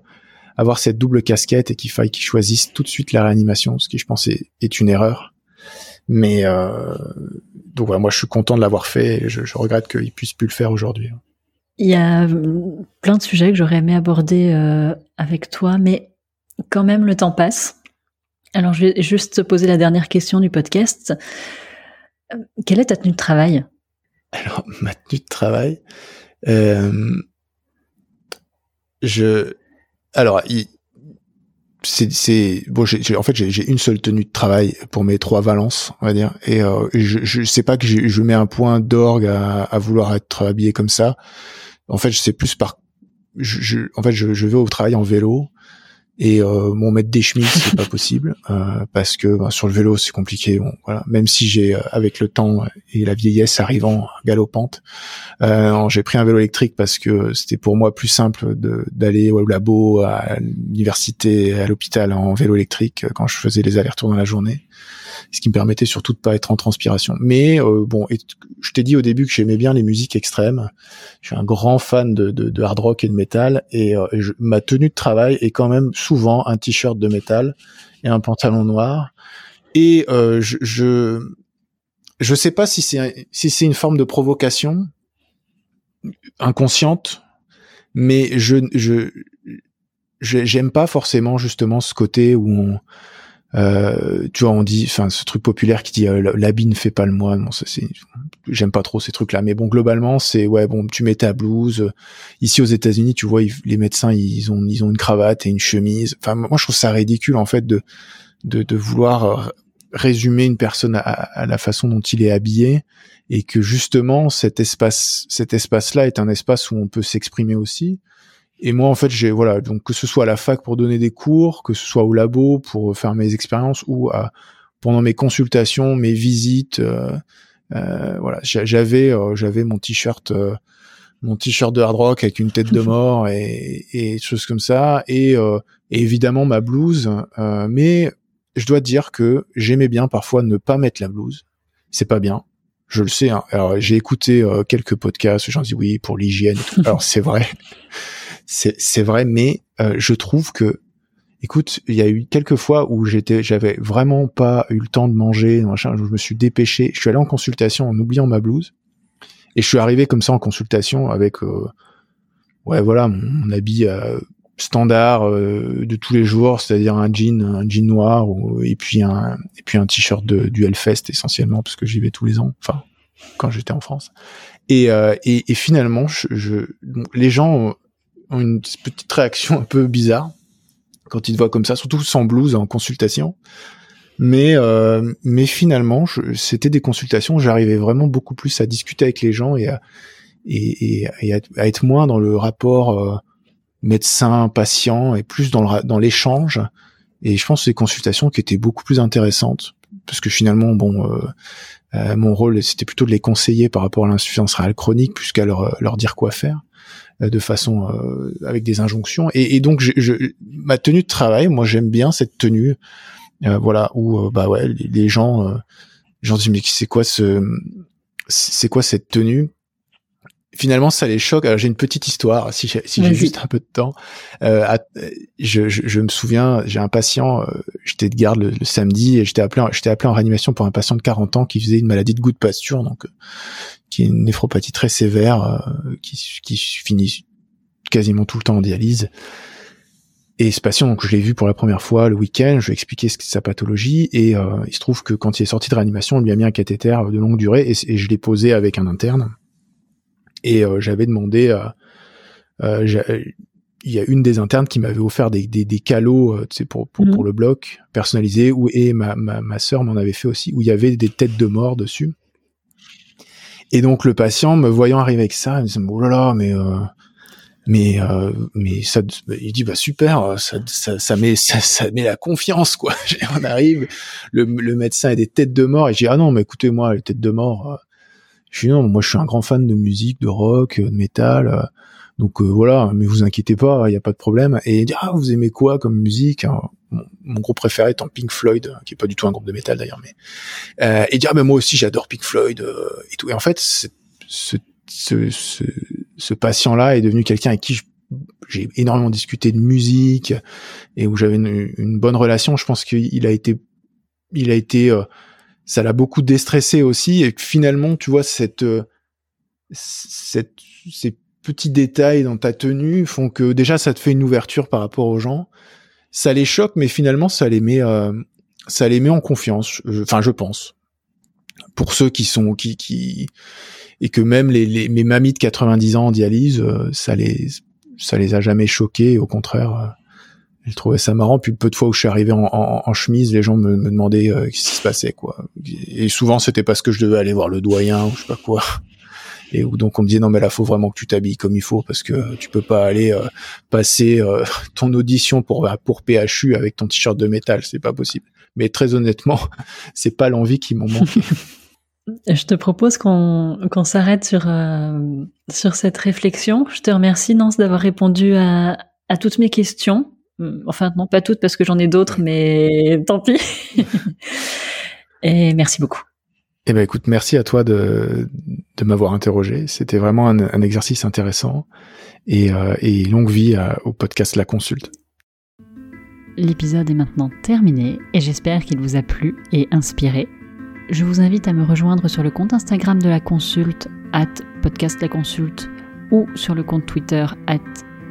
avoir cette double casquette et qu'il faille qu'ils choisissent tout de suite la réanimation, ce qui je pense est, une erreur. Mais euh, donc voilà, moi je suis content de l'avoir fait et je, je regrette qu'ils puissent plus le faire aujourd'hui. Il y a plein de sujets que j'aurais aimé aborder euh, avec toi, mais quand même le temps passe. Alors je vais juste te poser la dernière question du podcast. Euh, quelle est ta tenue de travail? Alors ma tenue de travail, euh, je alors, c'est bon j'ai en fait j'ai une seule tenue de travail pour mes trois valences on va dire. Et, euh, je, je sais pas que je mets un point d'orgue à, à, vouloir être habillé comme ça. En fait je sais plus par je, en fait je, je vais au travail en vélo et euh, mon mettre des chemises c'est pas possible euh, parce que ben, sur le vélo c'est compliqué bon, voilà. Même si j'ai euh, avec le temps et la vieillesse arrivant galopante euh, j'ai pris un vélo électrique parce que c'était pour moi plus simple d'aller au labo à l'université à l'hôpital en vélo électrique quand je faisais les allers-retours dans la journée ce qui me permettait surtout de pas être en transpiration. Mais euh, bon, je t'ai dit au début que j'aimais bien les musiques extrêmes. Je suis un grand fan de, de, de hard rock et de métal, et, euh, ma tenue de travail est quand même souvent un t-shirt de métal et un pantalon noir. Et euh, je, je je sais pas si c'est si c'est une forme de provocation inconsciente, mais je je j'aime pas forcément justement ce côté où on euh, tu vois, on dit, enfin, ce truc populaire qui dit euh, l'habit ne fait pas le moine. Bon, j'aime pas trop ces trucs-là. Mais bon, globalement, c'est ouais, bon, tu mets ta blouse. Ici aux États-Unis, tu vois, les médecins, ils ont, ils ont une cravate et une chemise. Enfin, moi, je trouve ça ridicule en fait de, de, de vouloir euh, résumer une personne à, à, la façon dont il est habillé et que justement cet espace, cet espace-là est un espace où on peut s'exprimer aussi et moi, en fait, j'ai voilà, donc que ce soit à la fac pour donner des cours, que ce soit au labo pour faire mes expériences ou à, pendant mes consultations, mes visites, euh, euh, voilà, j'avais euh, j'avais mon t-shirt euh, mon t-shirt de hard rock avec une tête de mort et, et choses comme ça, et, et évidemment ma blouse. mais je dois dire que j'aimais bien parfois ne pas mettre la blouse. C'est pas bien je le sais. Hein. Alors j'ai écouté quelques podcasts, j'en dis oui pour l'hygiène. Alors c'est vrai, c'est vrai, mais euh, je trouve que écoute, il y a eu quelques fois où j'étais, j'avais vraiment pas eu le temps de manger, machin, je me suis dépêché. Je suis allé en consultation en oubliant ma blouse. Et je suis arrivé comme ça en consultation avec, euh, ouais, voilà, mon, habit euh, standard euh, de tous les jours, c'est-à-dire un jean, un jean noir, et puis un, et puis un t-shirt du Hellfest essentiellement parce que j'y vais tous les ans. Enfin, quand j'étais en France. Et, et, et, finalement, je, je les gens une petite réaction un peu bizarre quand ils te voient comme ça, surtout sans blouse en consultation. Mais euh, mais finalement, c'était des consultations. J'arrivais vraiment beaucoup plus à discuter avec les gens et à, et, et, à, être moins dans le rapport euh, médecin-patient et plus dans dans l'échange. Et je pense que ces consultations qui étaient beaucoup plus intéressantes parce que finalement, bon, euh, euh mon rôle c'était plutôt de les conseiller par rapport à l'insuffisance rénale chronique plus qu'à leur leur dire quoi faire. Euh, de façon euh, avec des injonctions. Et, donc, je, je, ma tenue de travail, moi, j'aime bien cette tenue, euh, voilà, où bah ouais, les, gens, euh, gens disent mais c'est quoi ce, c'est quoi cette tenue? Finalement ça les choque. Alors j'ai une petite histoire, si j'ai si juste un peu de temps. Euh, je, je, je, me souviens, j'ai un patient, euh, j'étais de garde le, samedi et j'étais appelé, j'étais appelé en réanimation pour un patient de 40 ans qui faisait une maladie de goût de pasture, donc qui est une néphropathie très sévère euh, qui, qui finit quasiment tout le temps en dialyse. Et ce patient, donc, je l'ai vu pour la première fois le week-end, je lui ai expliqué ce sa pathologie, et euh, il se trouve que quand il est sorti de réanimation, on lui a mis un cathéter de longue durée, et, et je l'ai posé avec un interne. Et euh, j'avais demandé à... il y a une des internes qui m'avait offert des, des, des calots pour, pour, pour, le bloc personnalisé, où, et ma, ma, ma sœur m'en avait fait aussi, où il y avait des têtes de mort dessus. Et donc le patient, me voyant arriver avec ça, il me dit oh là là, mais euh, mais euh, mais ça, il dit bah super, ça ça, ça met ça, ça, met la confiance quoi. On arrive, le, le médecin a des têtes de mort et je dis ah non mais écoutez moi les têtes de mort, euh, je dis non moi je suis un grand fan de musique, de rock, de métal. Donc euh, voilà, mais vous inquiétez pas, il n'y a pas de problème. Et dit ah vous aimez quoi comme musique mon, groupe préféré étant Pink Floyd, qui est pas du tout un groupe de métal d'ailleurs, mais euh, et dire ah ben moi aussi j'adore Pink Floyd euh, et tout. Et en fait ce, ce, ce, ce patient-là est devenu quelqu'un avec qui j'ai énormément discuté de musique et où j'avais une, une, bonne relation. Je pense qu'il a été, il a été, euh, ça l'a beaucoup déstressé aussi. Et finalement, tu vois cette, cette, ces petits détails dans ta tenue font que déjà ça te fait une ouverture par rapport aux gens ça les choque, mais finalement ça les met, euh, ça les met en confiance. Enfin, je pense. Pour ceux qui sont qui qui et que même les, les mes mamies de 90 ans en dialyse, euh, ça les ça les a jamais choqués. Au contraire, je trouvais ça marrant. Puis peu de fois où je suis arrivé en, en, chemise, les gens me, me demandaient euh, ce qui se passait, quoi. Et souvent c'était parce que je devais aller voir le doyen ou je sais pas quoi et où donc on me disait non mais là faut vraiment que tu t'habilles comme il faut parce que tu peux pas aller euh, passer euh, ton audition pour pour PHU avec ton t-shirt de métal, c'est pas possible. Mais très honnêtement, c'est pas l'envie qui m'en manque. Je te propose qu'on qu'on s'arrête sur euh, sur cette réflexion. Je te remercie Nance d'avoir répondu à, à toutes mes questions. Enfin non, pas toutes parce que j'en ai d'autres, mais tant pis. Et merci beaucoup. Eh ben écoute, merci à toi de, de m'avoir interrogé. C'était vraiment un, un, exercice intéressant et, euh, et longue vie à, au podcast La Consulte. L'épisode est maintenant terminé et j'espère qu'il vous a plu et inspiré. Je vous invite à me rejoindre sur le compte Instagram de la consulte, at podcast la consulte, ou sur le compte Twitter, at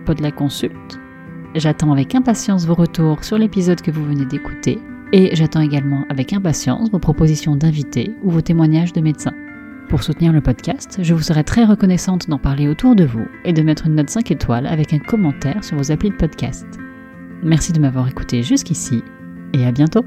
pod la consulte. J'attends avec impatience vos retours sur l'épisode que vous venez d'écouter et j'attends également avec impatience vos propositions d'invités ou vos témoignages de médecins. Pour soutenir le podcast, je vous serai très reconnaissante d'en parler autour de vous et de mettre une note 5 étoiles avec un commentaire sur vos applis de podcast. Merci de m'avoir écouté jusqu'ici et à bientôt